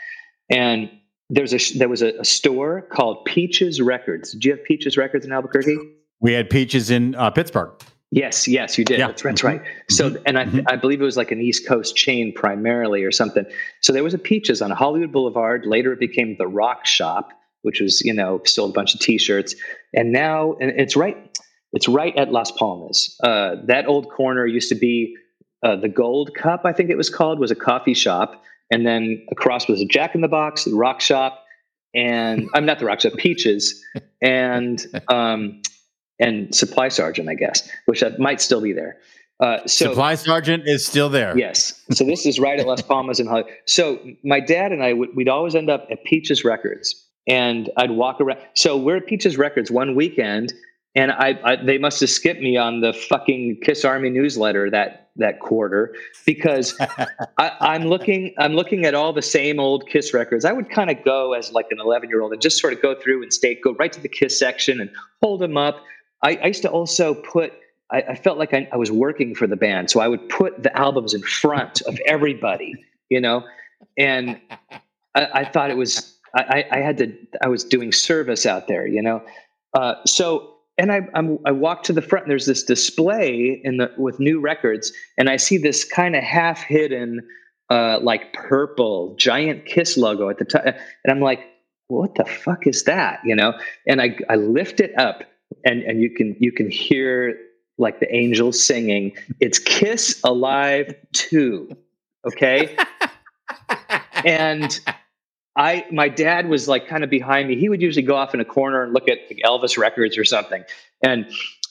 And there's a there was a, a store called Peaches Records. Did you have Peaches Records in Albuquerque? We had Peaches in uh, Pittsburgh. Yes, yes, you did. Yeah. That's, that's mm-hmm. right. So, mm-hmm. and I, mm-hmm. I believe it was like an East Coast chain primarily or something. So there was a Peaches on Hollywood Boulevard. Later, it became the Rock Shop, which was you know sold a bunch of T-shirts. And now, and it's right it's right at Las Palmas. Uh, that old corner used to be uh, the Gold Cup, I think it was called, was a coffee shop. and then across was a Jack in the Box, the Rock Shop, and I'm not the Rock Shop, Peaches, and um, and Supply Sergeant, I guess, which might still be there. Uh, so Supply Sergeant is still there. Yes. So this is right at Las Palmas in Hollywood. So my dad and I would we'd always end up at Peaches Records, and I'd walk around. So we're at Peaches Records one weekend, and I, I, they must have skipped me on the fucking Kiss Army newsletter that that quarter because I, am looking I'm looking at all the same old Kiss records. I would kind of go as like an 11 year old and just sort of go through and stay go right to the Kiss section and hold them up. I, I used to also put I, I felt like I, I, was working for the band, so I would put the albums in front of everybody, you know, and I, thought it was I, had to I was doing service out there, you know. Uh, so and I I'm, i walk to the front. And there's this display in the with new records, and I see this kind of half hidden, uh, like purple giant Kiss logo at the top, and I'm like, what the fuck is that? You know? And I I lift it up, and and you can you can hear like the angels singing. It's Kiss Alive Two, okay, and I my dad was like kind of behind me. He would usually go off in a corner and look at Elvis records or something. And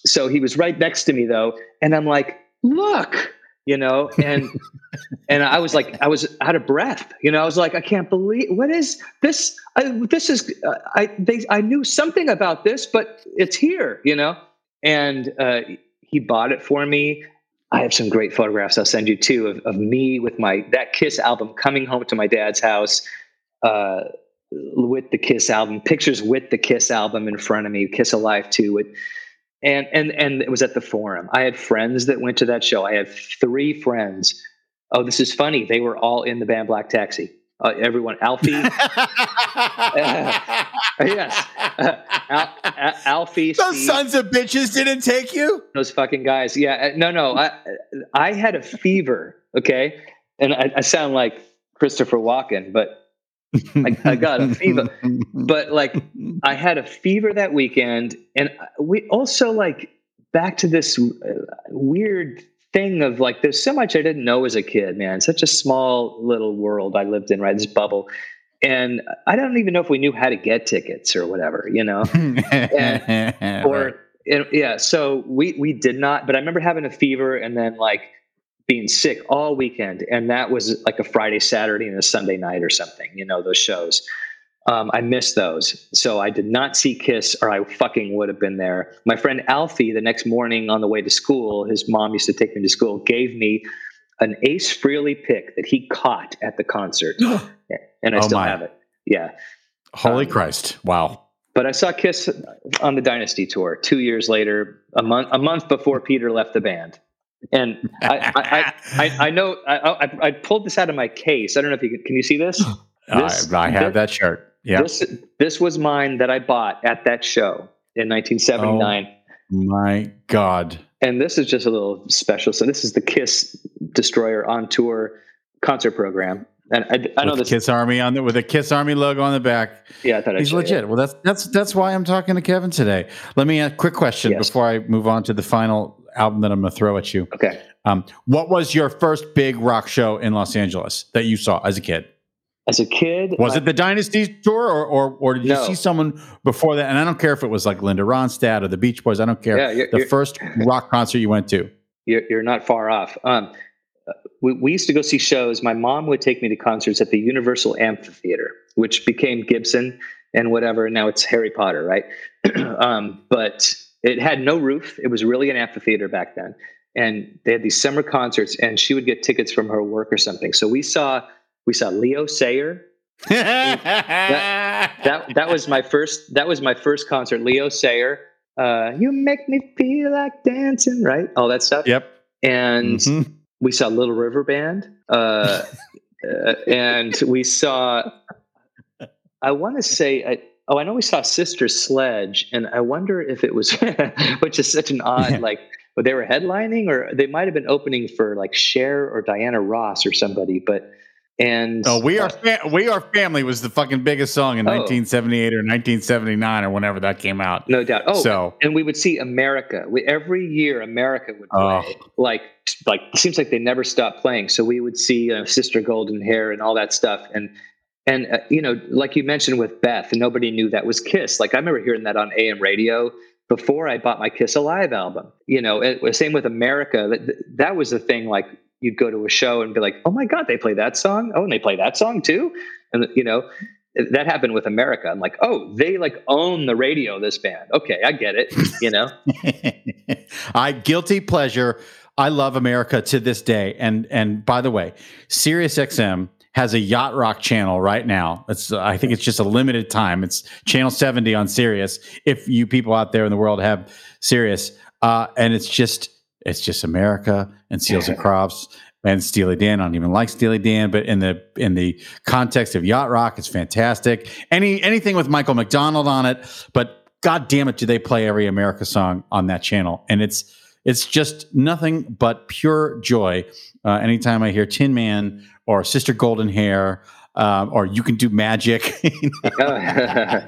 so he was right next to me though, and I'm like, "Look." You know, and and I was like, I was out of breath. You know, I was like, I can't believe what is this? I, this is uh, I they I knew something about this, but it's here. You know, and uh, he bought it for me. I have some great photographs I'll send you too of, of me with my that Kiss album coming home to my dad's house uh, with the Kiss album, pictures with the Kiss album in front of me, Kiss Alive 2. It, and and and it was at the Forum. I had friends that went to that show. I have three friends. Oh, this is funny. They were all in the band Black Taxi. Uh, everyone, Alfie. uh, yes, uh, Al, Alfie. Those Steve, sons of bitches didn't take you. Those fucking guys. Yeah, uh, no, no. I I had a fever. Okay, and I, I sound like Christopher Walken, but I, I got a fever, but like I had a fever that weekend, and we also like back to this uh, weird thing of like there's so much I didn't know as a kid, man. Such a small little world I lived in, right? This bubble. And I don't even know if we knew how to get tickets or whatever, you know? and, or and, yeah, so we we did not, but I remember having a fever and then like being sick all weekend, and that was like a Friday, Saturday, and a Sunday night or something. You know those shows. Um, I missed those, so I did not see Kiss, or I fucking would have been there. My friend Alfie, the next morning on the way to school, his mom used to take me to school, gave me an Ace Frehley pick that he caught at the concert, and I oh still my. have it. Yeah. Holy um, Christ! Wow. But I saw Kiss on the Dynasty tour two years later, a month a month before Peter left the band. And I, I, I, I, know I, I, pulled this out of my case. I don't know if you can, can you see this? this I, have that shirt. Yeah. This, this was mine that I bought at that show in 1979. Oh, my God. And this is just a little special. So this is the Kiss Destroyer on tour concert program. And I, I know this Kiss Army on the with a Kiss Army logo on the back. Yeah, I thought he's legit. Well, that's that's that's why I'm talking to Kevin today. Let me ask a quick question yes. before I move on to the final album that I'm going to throw at you. Okay. Um, what was your first big rock show in Los Angeles that you saw as a kid? As a kid, was it the Dynasty tour, or or, or did no. you see someone before that? And I don't care if it was like Linda Ronstadt or the Beach Boys. I don't care. Yeah, you're, the you're, first rock concert you went to. You're, you're not far off. Um, we, we used to go see shows. My mom would take me to concerts at the Universal Amphitheater, which became Gibson and whatever. Now it's Harry Potter, right? um, but it had no roof. It was really an amphitheater back then. And they had these summer concerts, and she would get tickets from her work or something. So we saw we saw Leo Sayer. that, that, that was my first that was my first concert. Leo Sayer. Uh, you make me feel like dancing, right? All that stuff. Yep. And mm-hmm. we saw Little River Band. Uh, uh, and we saw. I want to say. Oh, I know we saw Sister Sledge, and I wonder if it was, which is such an odd, yeah. like, but they were headlining, or they might have been opening for like Cher or Diana Ross or somebody. But And oh, we are fa- we are family was the fucking biggest song in oh, 1978 or 1979 or whenever that came out. No doubt. Oh, so and we would see America. We, every year, America would play. Oh. Like like seems like they never stopped playing. So we would see uh, Sister Golden Hair and all that stuff. And and uh, you know, like you mentioned with Beth, nobody knew that was Kiss. Like I remember hearing that on AM radio before I bought my Kiss Alive album. You know, it, was same with America. That that was the thing. Like you'd go to a show and be like, "Oh my god, they play that song! Oh, and they play that song too!" And you know, that happened with America. I'm like, "Oh, they like own the radio. This band. Okay, I get it." You know, I guilty pleasure. I love America to this day. And and by the way, Sirius XM has a yacht rock channel right now. It's I think it's just a limited time. It's channel 70 on Sirius. If you people out there in the world have Sirius, uh, and it's just it's just America and Seals and Crofts and Steely Dan. I don't even like Steely Dan, but in the in the context of yacht rock, it's fantastic. Any anything with Michael McDonald on it, but god damn it, do they play every America song on that channel? And it's it's just nothing but pure joy. Uh, anytime I hear Tin Man or Sister Golden Hair, um, or you can do magic. yeah,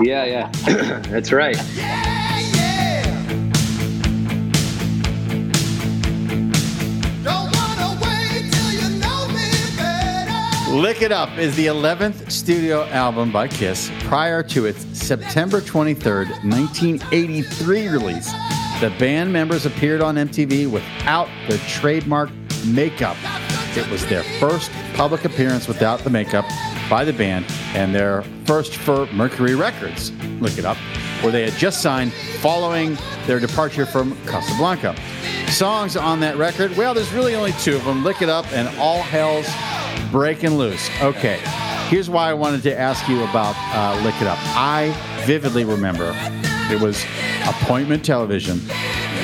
yeah, that's right. Lick It Up is the 11th studio album by Kiss prior to its September 23rd, 1983 release. The band members appeared on MTV without their trademark makeup. It was their first public appearance without the makeup by the band and their first for Mercury Records, Lick It Up, where they had just signed following their departure from Casablanca. Songs on that record, well, there's really only two of them Lick It Up and All Hell's Breaking Loose. Okay, here's why I wanted to ask you about uh, Lick It Up. I vividly remember it was appointment television,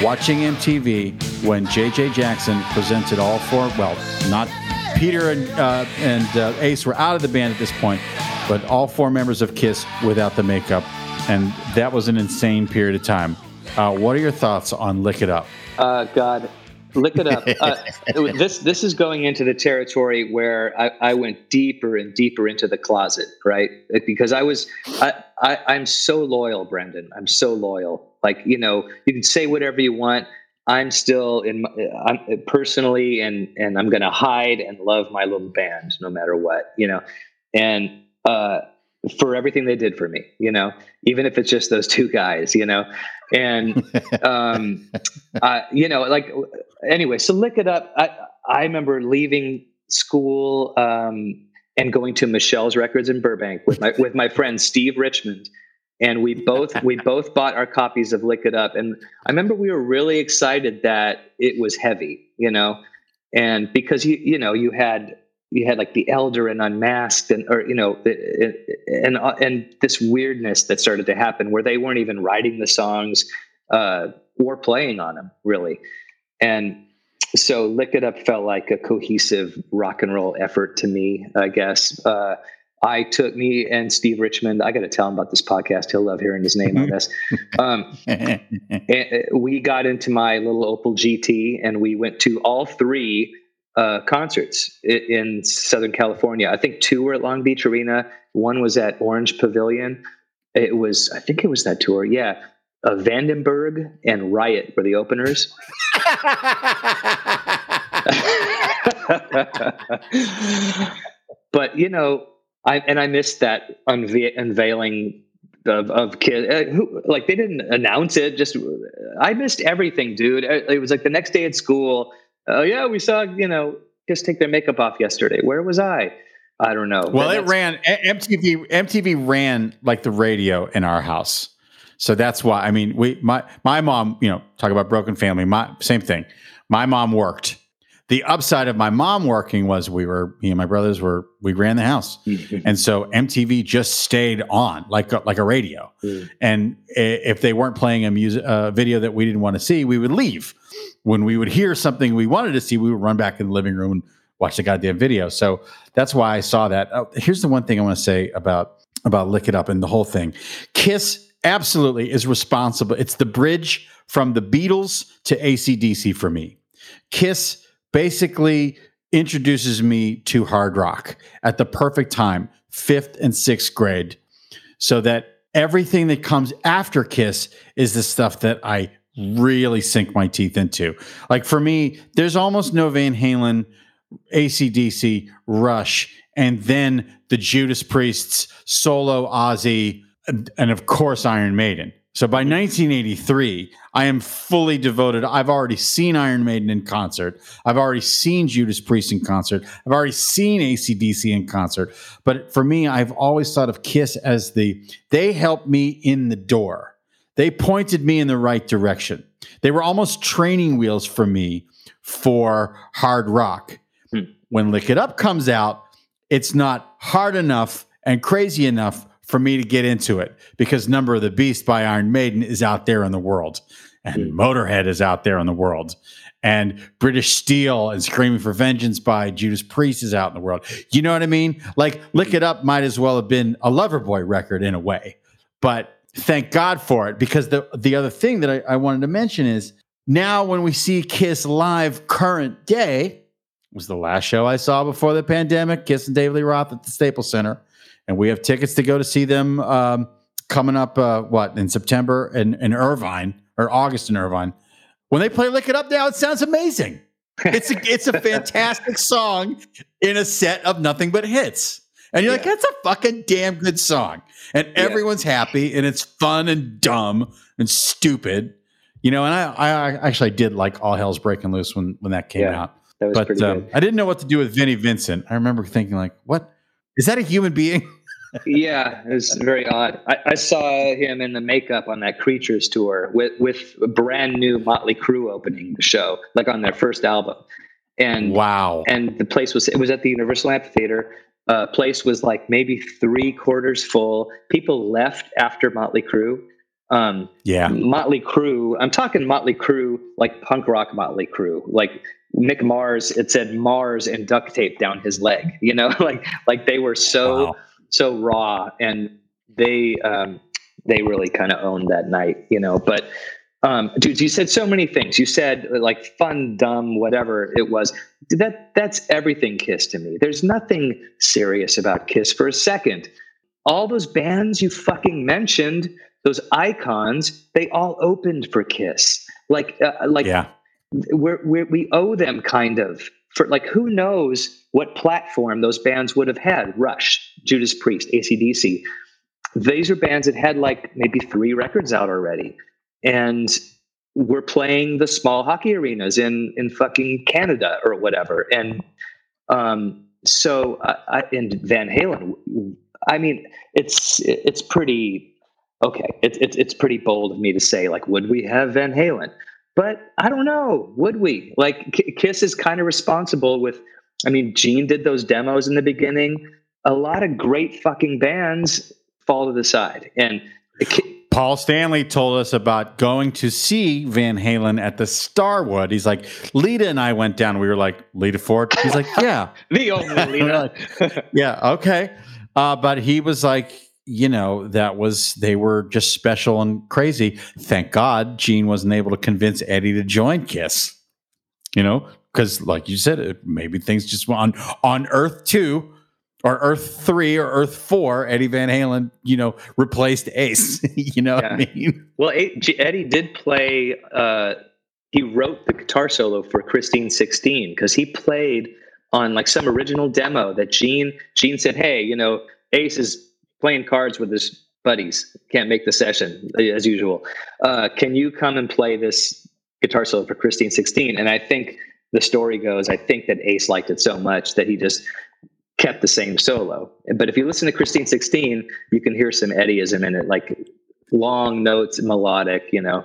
watching MTV when J.J. Jackson presented all four, well, not Peter and, uh, and uh, Ace were out of the band at this point, but all four members of Kiss without the makeup. And that was an insane period of time. Uh, what are your thoughts on Lick It Up? Uh, God, Lick It Up. Uh, this this is going into the territory where I, I, went deeper and deeper into the closet, right? Because I was I, I I'm so loyal, Brendan. I'm so loyal. Like you know, you can say whatever you want. I'm still in I'm personally and and I'm going to hide and love my little band no matter what, you know. And uh for everything they did for me, you know, even if it's just those two guys, you know. And um uh you know, like anyway, so look it up. I I remember leaving school um and going to Michelle's Records in Burbank with my with my friend Steve Richmond and we both we both bought our copies of Lick It Up. And I remember we were really excited that it was heavy, you know, and because you you know you had you had like the Elder and Unmasked and or you know and and this weirdness that started to happen where they weren't even writing the songs uh, or playing on them really, and so Lick It Up felt like a cohesive rock and roll effort to me, I guess. Uh, I took me and Steve Richmond. I got to tell him about this podcast. He'll love hearing his name on this. Um, we got into my little Opel GT and we went to all three uh, concerts in Southern California. I think two were at Long Beach Arena. One was at Orange Pavilion. It was, I think it was that tour. Yeah. Uh, Vandenberg and Riot were the openers. but you know I and I missed that unve- unveiling of, of Kiss uh, who like they didn't announce it. Just I missed everything, dude. It, was like the next day at school. Oh yeah, we saw you know just take their makeup off yesterday. Where was I? I don't know. Well, it ran MTV. MTV ran like the radio in our house, so that's why. I mean, we my my mom. You know, talk about broken family. My same thing. My mom worked the upside of my mom working was we were me and my brothers were we ran the house and so mtv just stayed on like a, like a radio mm. and if they weren't playing a music a video that we didn't want to see we would leave when we would hear something we wanted to see we would run back in the living room and watch the goddamn video. So that's why i saw that. Oh, here's the one thing i want to say about about lick it up and the whole thing. Kiss absolutely is responsible it's the bridge from the beatles to acdc for me. Kiss basically introduces me to hard rock at the perfect time, fifth and sixth grade, so that everything that comes after Kiss is the stuff that I really sink my teeth into. Like for me, there's almost no Van Halen, ACDC, Rush, and then the Judas Priest's solo Ozzy, and, and of course Iron Maiden. So by 1983, I am fully devoted. I've already seen Iron Maiden in concert. I've already seen Judas Priest in concert. I've already seen ACDC in concert. But for me, I've always thought of Kiss as the, they helped me in the door. They pointed me in the right direction. They were almost training wheels for me for hard rock. Hmm. When Lick It Up comes out, it's not hard enough and crazy enough for me to get into it because Number of the Beast by Iron Maiden is out there in the world, and mm. Motorhead is out there in the world, and British Steel and Screaming for Vengeance by Judas Priest is out in the world. You know what I mean? Like, Lick It Up might as well have been a Loverboy record in a way, but thank God for it because the the other thing that I, I wanted to mention is now when we see Kiss live current day was the last show I saw before the pandemic. Kiss and David Lee Roth at the Staples Center and we have tickets to go to see them um, coming up. Uh, what in September in, in Irvine or August in Irvine when they play "Lick It Up" now, it sounds amazing. It's a it's a fantastic song in a set of nothing but hits, and you're yeah. like, that's a fucking damn good song, and yeah. everyone's happy, and it's fun and dumb and stupid, you know. And I I actually did like "All Hell's Breaking Loose" when when that came yeah, out. That but um, I didn't know what to do with Vinnie Vincent. I remember thinking like, what is that a human being? yeah, it was very odd. I, I, saw him in the makeup on that Creatures tour with with a brand new Motley Crue opening the show, like on their first album. And wow! And the place was it was at the Universal Amphitheater. Uh, place was like maybe three quarters full. People left after Motley Crue. Um, yeah, Motley Crue. I'm talking Motley Crue, like punk rock Motley Crue, like Mick Mars. It said Mars and duct tape down his leg. You know, like like they were so. Wow so raw and they um, they really kind of owned that night, you know. But um, dudes, you said so many things. You said like fun, dumb, whatever it was. That that's everything Kiss to me. There's nothing serious about Kiss for a second. All those bands you fucking mentioned, those icons, they all opened for Kiss. Like uh, like yeah. we're, we're, we owe them kind of for like who knows what platform those bands would have had rush judas priest acdc these are bands that had like maybe three records out already and we're playing the small hockey arenas in in fucking canada or whatever and um so I, in van halen i mean it's it's pretty okay it's it's it's pretty bold of me to say like would we have van halen but I don't know. Would we? Like Kiss is kind of responsible with. I mean, Gene did those demos in the beginning. A lot of great fucking bands fall to the side, and Paul Stanley told us about going to see Van Halen at the Starwood. He's like, Lita and I went down. We were like, Lita Ford. He's like, yeah, the only Lita. like, yeah, okay. Uh, but he was like, you know, that was they were just special and crazy. Thank God Gene wasn't able to convince Eddie to join Kiss. You know, because like you said, maybe things just on on Earth two or Earth three or Earth four. Eddie Van Halen, you know, replaced Ace. you know yeah. what I mean? Well, Eddie did play. Uh, he wrote the guitar solo for Christine sixteen because he played on like some original demo that Gene Gene said, "Hey, you know, Ace is playing cards with his buddies. Can't make the session as usual. Uh, can you come and play this guitar solo for Christine 16? And I think the story goes, I think that Ace liked it so much that he just kept the same solo. But if you listen to Christine 16, you can hear some Eddieism in it, like long notes, melodic, you know.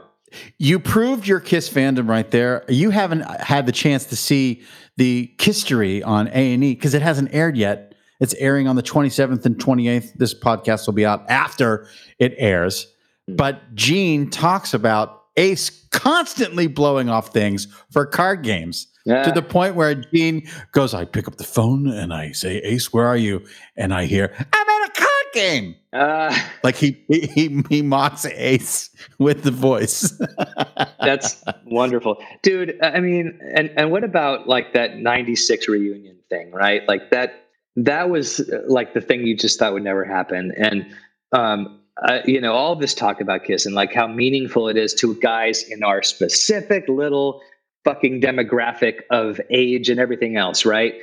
You proved your Kiss fandom right there. You haven't had the chance to see the Kisstory on A and E because it hasn't aired yet. It's airing on the 27th and 28th. This podcast will be out after it airs. Hmm. But Gene talks about Ace constantly blowing off things for card games yeah. to the point where Gene goes, I pick up the phone and I say, Ace, where are you? And I hear, I'm at a card game. Uh, like he, he he mocks Ace with the voice. that's wonderful, dude. I mean, and and what about like that '96 reunion thing, right? Like that that was uh, like the thing you just thought would never happen, and um, uh, you know, all this talk about Kiss and like how meaningful it is to guys in our specific little fucking demographic of age and everything else, right?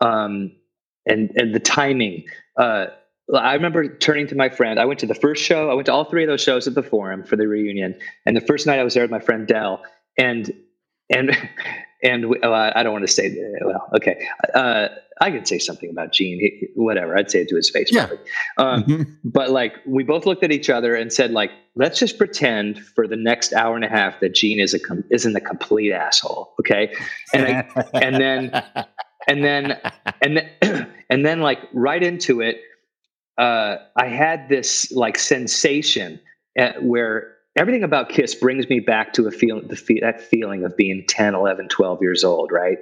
Um, and and the timing. Uh, I remember turning to my friend. I went to the first show. I went to all three of those shows at the Forum for the reunion. And the first night I was there with my friend Dell, and and and we, oh, I don't want to say. Well, okay, uh, I could say something about Gene. He, whatever, I'd say it to his face. Yeah. Um, mm-hmm. But like, we both looked at each other and said, like, let's just pretend for the next hour and a half that Gene is a com- isn't a complete asshole. Okay, and I, and then and then and then and then like right into it uh, i had this like sensation at, where everything about Kiss brings me back to a feeling the fe- that feeling of being 10 11 12 years old right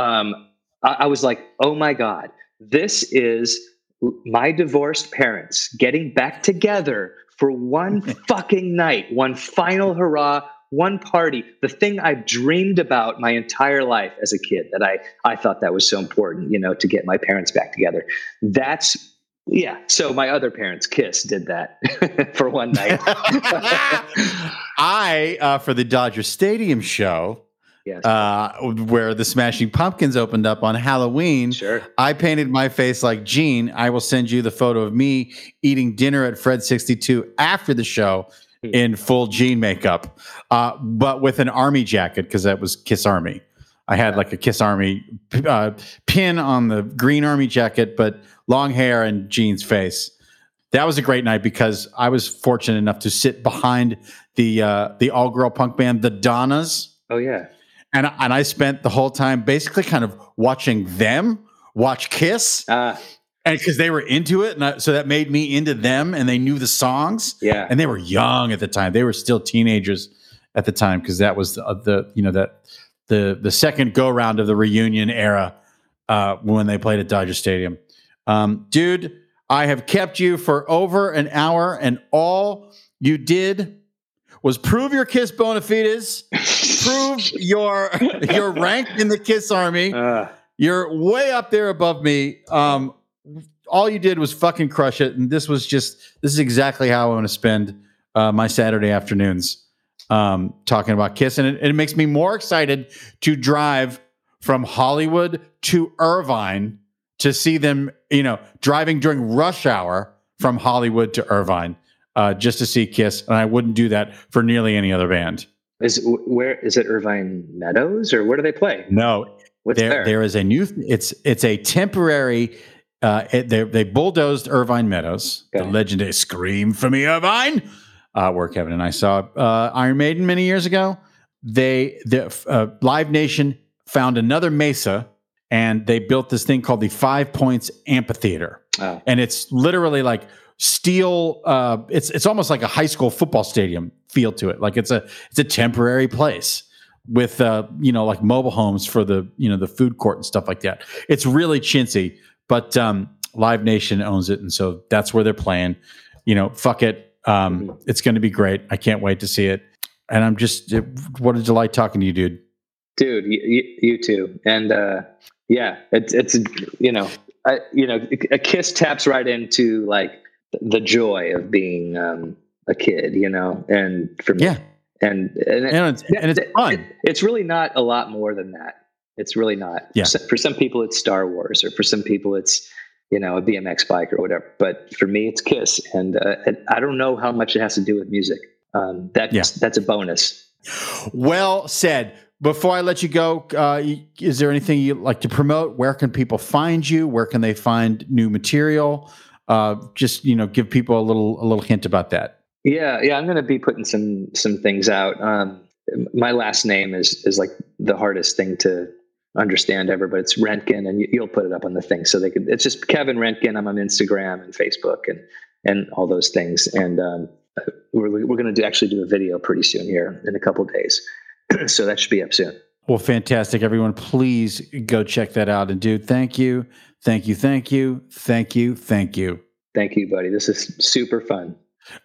um, I, I was like oh my god this is my divorced parents getting back together for one fucking night one final hurrah one party, the thing I've dreamed about my entire life as a kid that I, I thought that was so important, you know, to get my parents back together. That's yeah. So my other parents, Kiss, did that for one night. I, uh, for the Dodger Stadium show, yes. uh, where the Smashing Pumpkins opened up on Halloween, sure. I painted my face like Gene. I will send you the photo of me eating dinner at Fred 62 after the show Hmm. in full Gene makeup, uh, but with an army jacket because that was Kiss Army. I had like a Kiss Army uh, pin on the green army jacket, but long hair and Gene's face. That was a great night because I was fortunate enough to sit behind the uh, the all girl punk band, the Donnas. Oh yeah, and and I spent the whole time basically kind of watching them watch Kiss. Uh, and because they were into it, and I, so that made me into them, and they knew the songs. Yeah, and they were young at the time; they were still teenagers at the time because that was the, uh, the, you know that the the second go round of the reunion era uh, when they played at Dodger Stadium. Um, dude, I have kept you for over an hour, and all you did was prove your Kiss bona fides, prove your your rank in the Kiss Army. Uh. You're way up there above me. Um, all you did was fucking crush it, and this was just this is exactly how I want to spend uh, my Saturday afternoons um, talking about Kiss, and it, it, makes me more excited to drive from Hollywood to Irvine to see them. You know, driving during rush hour from Hollywood to Irvine uh, just to see Kiss, and I wouldn't do that for nearly any other band. Is where is it? Irvine Meadows, or where do they play? No, What's there, there? there is a new. It's it's a temporary uh, it, they, they bulldozed Irvine Meadows, okay. the legendary "Scream for Me, Irvine," uh, where Kevin and I saw uh, Iron Maiden many years ago. They the uh, Live Nation found another mesa, and they built this thing called the Five Points Amphitheater, oh. and it's literally like steel. Uh, it's it's almost like a high school football stadium feel to it. Like it's a it's a temporary place with uh, you know like mobile homes for the you know the food court and stuff like that. It's really chintzy. But um, Live Nation owns it, and so that's where they're playing. You know, fuck it. Um, mm-hmm. It's going to be great. I can't wait to see it. And I'm just, it, what a delight talking to you, dude. Dude, you, you too. And uh, yeah, it's it's you know, I, you know, a Kiss taps right into like the joy of being um, a kid, you know, and for me, yeah. And and, and it's, and it's fun. It, it's really not a lot more than that. It's really not. Yeah. For some people, it's Star Wars, or for some people, it's you know a BMX bike or whatever. But for me, it's Kiss, and, uh, and I don't know how much it has to do with music. Um, that's yeah. that's a bonus. Well said. Before I let you go, uh, is there anything you'd like to promote? Where can people find you? Where can they find new material? Uh, just you know, give people a little a little hint about that. Yeah, yeah, I'm going to be putting some some things out. Um, my last name is is like the hardest thing to understand ever, but it's Roentgen, and you, will put it up on the thing so they could. It's just Kevin Roentgen. I'm on Instagram and Facebook and and all those things, and um, we're we're going to actually do a video pretty soon here in a couple days, so that should be up soon. Well, fantastic, everyone! Please go check that out. And dude, thank you, thank you, thank you, thank you, thank you. Thank you, buddy. This is super fun.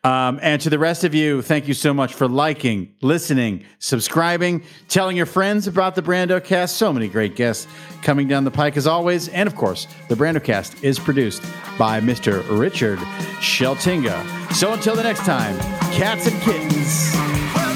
Um, and to the rest of you, thank you so much for liking, listening, subscribing, telling your friends about the Brando cast. So many great guests coming down the pike as always. And of course, the Brando cast is produced by Mr. Richard Sheltinga. So until the next time, cats and kittens.